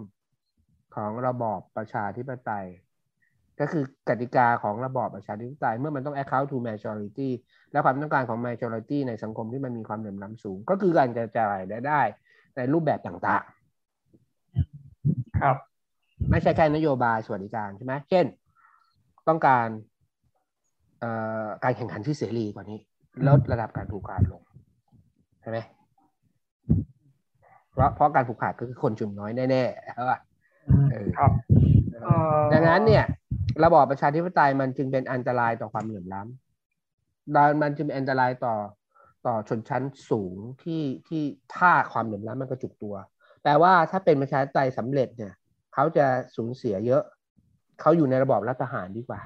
ของระบอบประชาธิปไตย ก็คือกติกาของระบอบประชาธิปไตย เมื่อมันต้อง account to majority และความต้องการของ majority ในสังคมที่มันมีความเหลื่อมล้ำสูง ก็คือการกระจายรายได้ในรูปแบบต่างครับๆไม่ใช่แค่นโยบายสวัสดิการใช่ไหมเช่น ต้องการเอ่อการแข่งขันที่เสรีกว่านี้ ลดระดับการผูกขาดลงใช่ไหมเพราะเพราะการผูกขาดก็คือคนจุ่มน้อยแน่ๆใช่ป่ะอืมเออครับเอ่อดังนั้นเนี่ย ระบอบประชาธิปไตยมันจึงเป็นอันตรายต่อความเหลื่อมล้ำดังมันจึงเป็นอันตรายต่อต่อชนชั้นสูงที่ที่ถ้าความเหลื่อมล้ำมันกระจุกตัว แต่ว่าถ้าเป็นประชาธิปไตยสำเร็จเนี่ย เขาจะสูญเสียเยอะ เขาอยู่ในระบอบรัฐประหารดีกว่า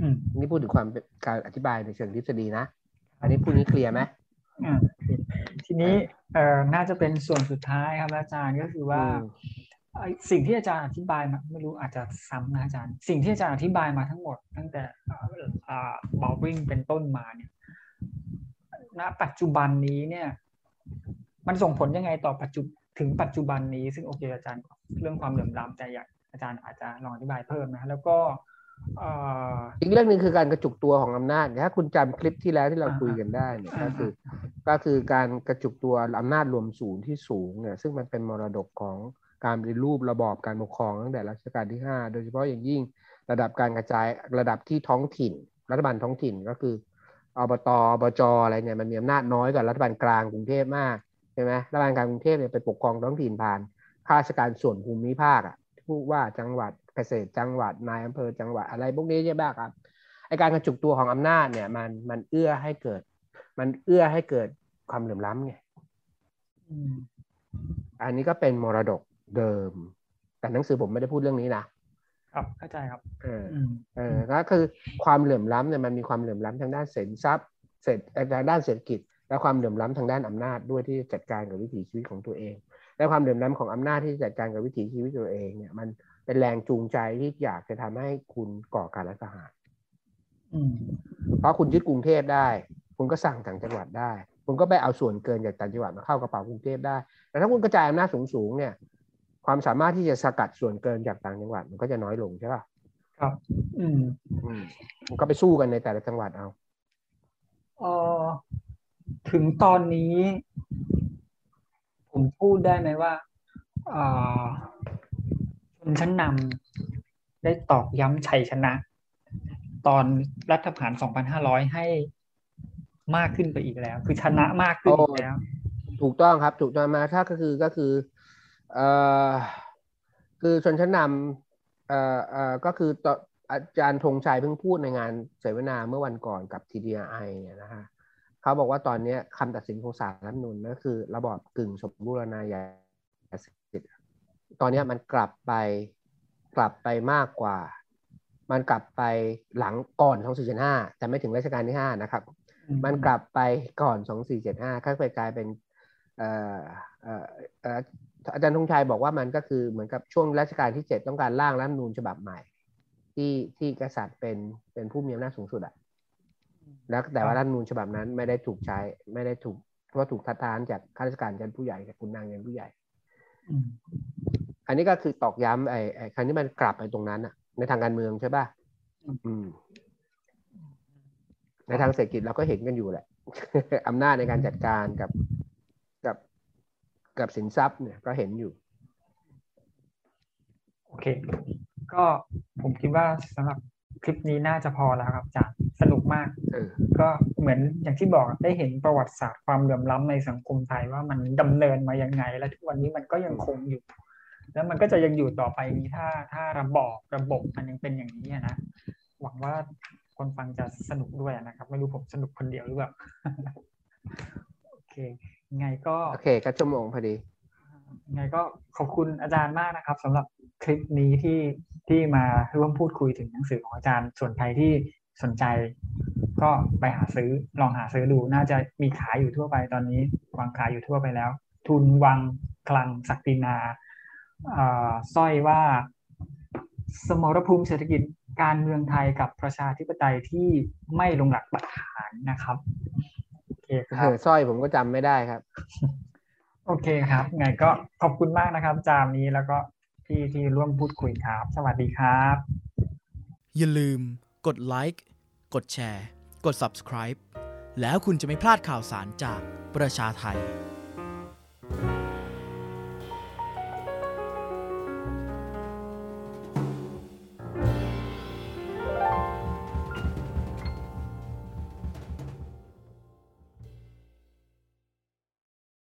อืมนี่พูดถึงความเป็นการอธิบายในเชิงทฤษฎีนะ อันนี้พูดนี้เคลียร์ไหมอ่าทีนี้เอ่อน่าจะเป็นส่วนสุดท้ายครับอาจารย์ก็คือว่าอืมไอ้สิ่งที่อาจารย์อธิบายมาไม่รู้อาจจะซ้ำนะอาจารย์ สิ่งที่อาจารย์อธิบายมาทั้งหมด ตั้งแต่บอลริงเป็นต้นมาเนี่ยณปัจจุบันนี้เนี่ย มันส่งผลยังไงต่อปัจจุถึงปัจจุบันนี้ ซึ่งโอเคอาจารย์เรื่องความเหลื่อมล้ำแต่อยากอาจารย์อาจจะลองอธิบายเพิ่มนะแล้วก็เอ่ออีกเรื่องหนึ่งคือการกระจุกตัวของอำนาจถ้าคุณจำคลิปที่แล้วที่เราอ่าคุยกันได้เนี่ยอ่าก็คือ ก็คือการกระจุกตัวอำนาจรวมศูนย์ที่สูงเนี่ยซึ่งมันเป็นมรดกของการปฏิรูประบอบการปกครองตั้งแต่รัชกาลที่ 5 โดยเฉพาะอย่างยิ่งระดับการกระจายระดับที่ท้องถิ่น รัฐบาลท้องถิ่นก็คืออบตอบจอะไรเนี่ยมันมีอำนาจน้อยกว่ารัฐบาลกลางกรุงเทพมากใช่ไหมรัฐบาลกลางกรุงเทพเนี่ยไปปกครองท้องถิ่นผ่านข้าราชการส่วนภูมิภาคอะผู้ว่าจังหวัด เกษตรจังหวัดนายอำเภอจังหวัดอะไรพวกนี้ใช่ไหมครับไอการกระจุกตัวของอำนาจเนี่ยมันมันเอื้อให้เกิด มันเอื้อให้เกิดความเหลื่อมล้ำไงอืมอันนี้ก็เป็นมรดกเดิม แต่หนังสือผมไม่ได้พูดเรื่องนี้นะครับเข้าใจครับ เอออืมเออก็คือความเหลื่อมล้ำเนี่ยมันมีความเหลื่อมล้ำทางด้านเศรษฐทรัพย์เศรษฐทางด้านเศรษฐกิจ และความเหลื่อมล้ำทางด้านอำนาจด้วยที่จะจัดการกับวิถีชีวิตของตัวเอง และความเหลื่อมล้ำของอำนาจที่จะจัดการกับวิถีชีวิตตัวเองเนี่ยมัน เป็นแรงจูงใจที่อยากจะทำให้คุณก่อการรัฐประหารอืมเพราะคุณยึดกรุงเทพได้ คุณก็สั่งต่างจังหวัดได้ คุณก็ไปเอาส่วนเกินจากต่างจังหวัดมาเข้ากระเป๋ากรุงเทพได้ แต่ถ้าคุณกระจายอำนาจสูงๆเนี่ย ความสามารถที่จะสกัดส่วนเกินจากต่างจังหวัด มันก็จะน้อยลงใช่ป่ะครับ อืมอืมมันก็ไปสู้กันในแต่ละจังหวัดเอาเออถึงตอนนี้ ผมพูดได้ไหมว่าเอ่อช นชั้นนำได้ตอกย้ำชัยชนะ ตอนรัฐประหาร 2,500 ให้มากขึ้นไปอีกแล้ว คือชนะมากขึ้นอีกแล้ว ถูกต้องครับถูกต้องมาถ้าก็คือก็คือเอ่อคือชนชั้นนำเอ่อเอ่อก็คือตออาจารย์ธงชัยเพิ่งพูดในงานเสวนาเมื่อวันก่อนกับ TDI เนี่ยนะฮะเขาบอกว่าตอนนี้คำตัดสินของศาลรัฐธรรมนูลก็คือ ระบอบกึ่งสมบูรณาญา ตอนนี้มันกลับไปกลับไปมากกว่า มันกลับไปหลังก่อน 2475 แต่ไม่ถึงรัชกาลที่ 5 นะครับ มันกลับไปก่อน 2475ค่อยไปกลายเป็นเอ่อเอ่อเอ่ออาจารย์ธงชัยบอกว่ามันก็คือเหมือนกับช่วงรัชกาลที่ 7 ต้องการร่างรัฐธรรมนูญฉบับใหม่ ที่ที่กษัตริย์เป็นเป็นผู้มีอำนาจสูงสุดอะแล้วแต่ว่ารัฐธรรมนูญฉบับนั้นไม่ได้ถูกใช้ไม่ได้ถูกเพราะถูกทัดทานจากข้าราชการยันผู้ใหญ่จากคุณนางยันผู้ใหญ่ อืมอันนี้ก็คือตอกย้ำไอ้ไอ้ครั้งนี้มันกลับไปตรงนั้นอะในทางการเมืองใช่ป่ะอืมในทางเศรษฐกิจเราก็เห็นกันอยู่แหละอำนาจในการจัดการกับกับกับสินทรัพย์เนี่ยก็เห็นอยู่ โอเค ก็ผมคิดว่าสำหรับคลิปนี้น่าจะพอแล้วครับอาจารย์สนุกมากเออก็เหมือนอย่างที่บอกได้เห็นประวัติศาสตร์ความเหลื่อมล้ำในสังคมไทยว่ามันดำเนินมายังไง และทุกวันนี้มันก็ยังคงอยู่ แล้วมันก็จะยังอยู่ต่อไปนี้ถ้าถ้าระบอบระบบมันยังเป็นอย่างนี้อะนะหวังว่าคนฟังจะสนุกด้วยนะครับ ไม่รู้ผมสนุกคนเดียวหรือเปล่าโอเคยังไงก็โอเคก็ชั่วโมงพอดียังไงก็ขอบคุณอาจารย์มากนะครับสำหรับคลิปนี้ที่ที่มาร่วมพูดคุยถึงหนังสือของอาจารย์ส่วนใครที่สนใจ ก็ไปหาซื้อลองหาซื้อดูน่าจะมีขายอยู่ทั่วไปตอนนี้วางขายอยู่ทั่วไปแล้ว ทุนวังคลังศักดินาอ่า สร้อยว่าสมรภูมิเศรษฐกิจการเมืองไทยกับประชาธิปไตยที่ไม่ลงหลักปักฐานนะครับโอเคคเอรับอสร้อยผมก็จำไม่ได้ครับ โอเคครับไงก็ขอบคุณมากนะครับ จามนี้แล้วก็ที่ที่ร่วมพูดคุยครับ สวัสดีครับ อย่าลืมกดไลค์กดแชร์ กด Subscribe แล้วคุณจะไม่พลาดข่าวสารจากประชาไทย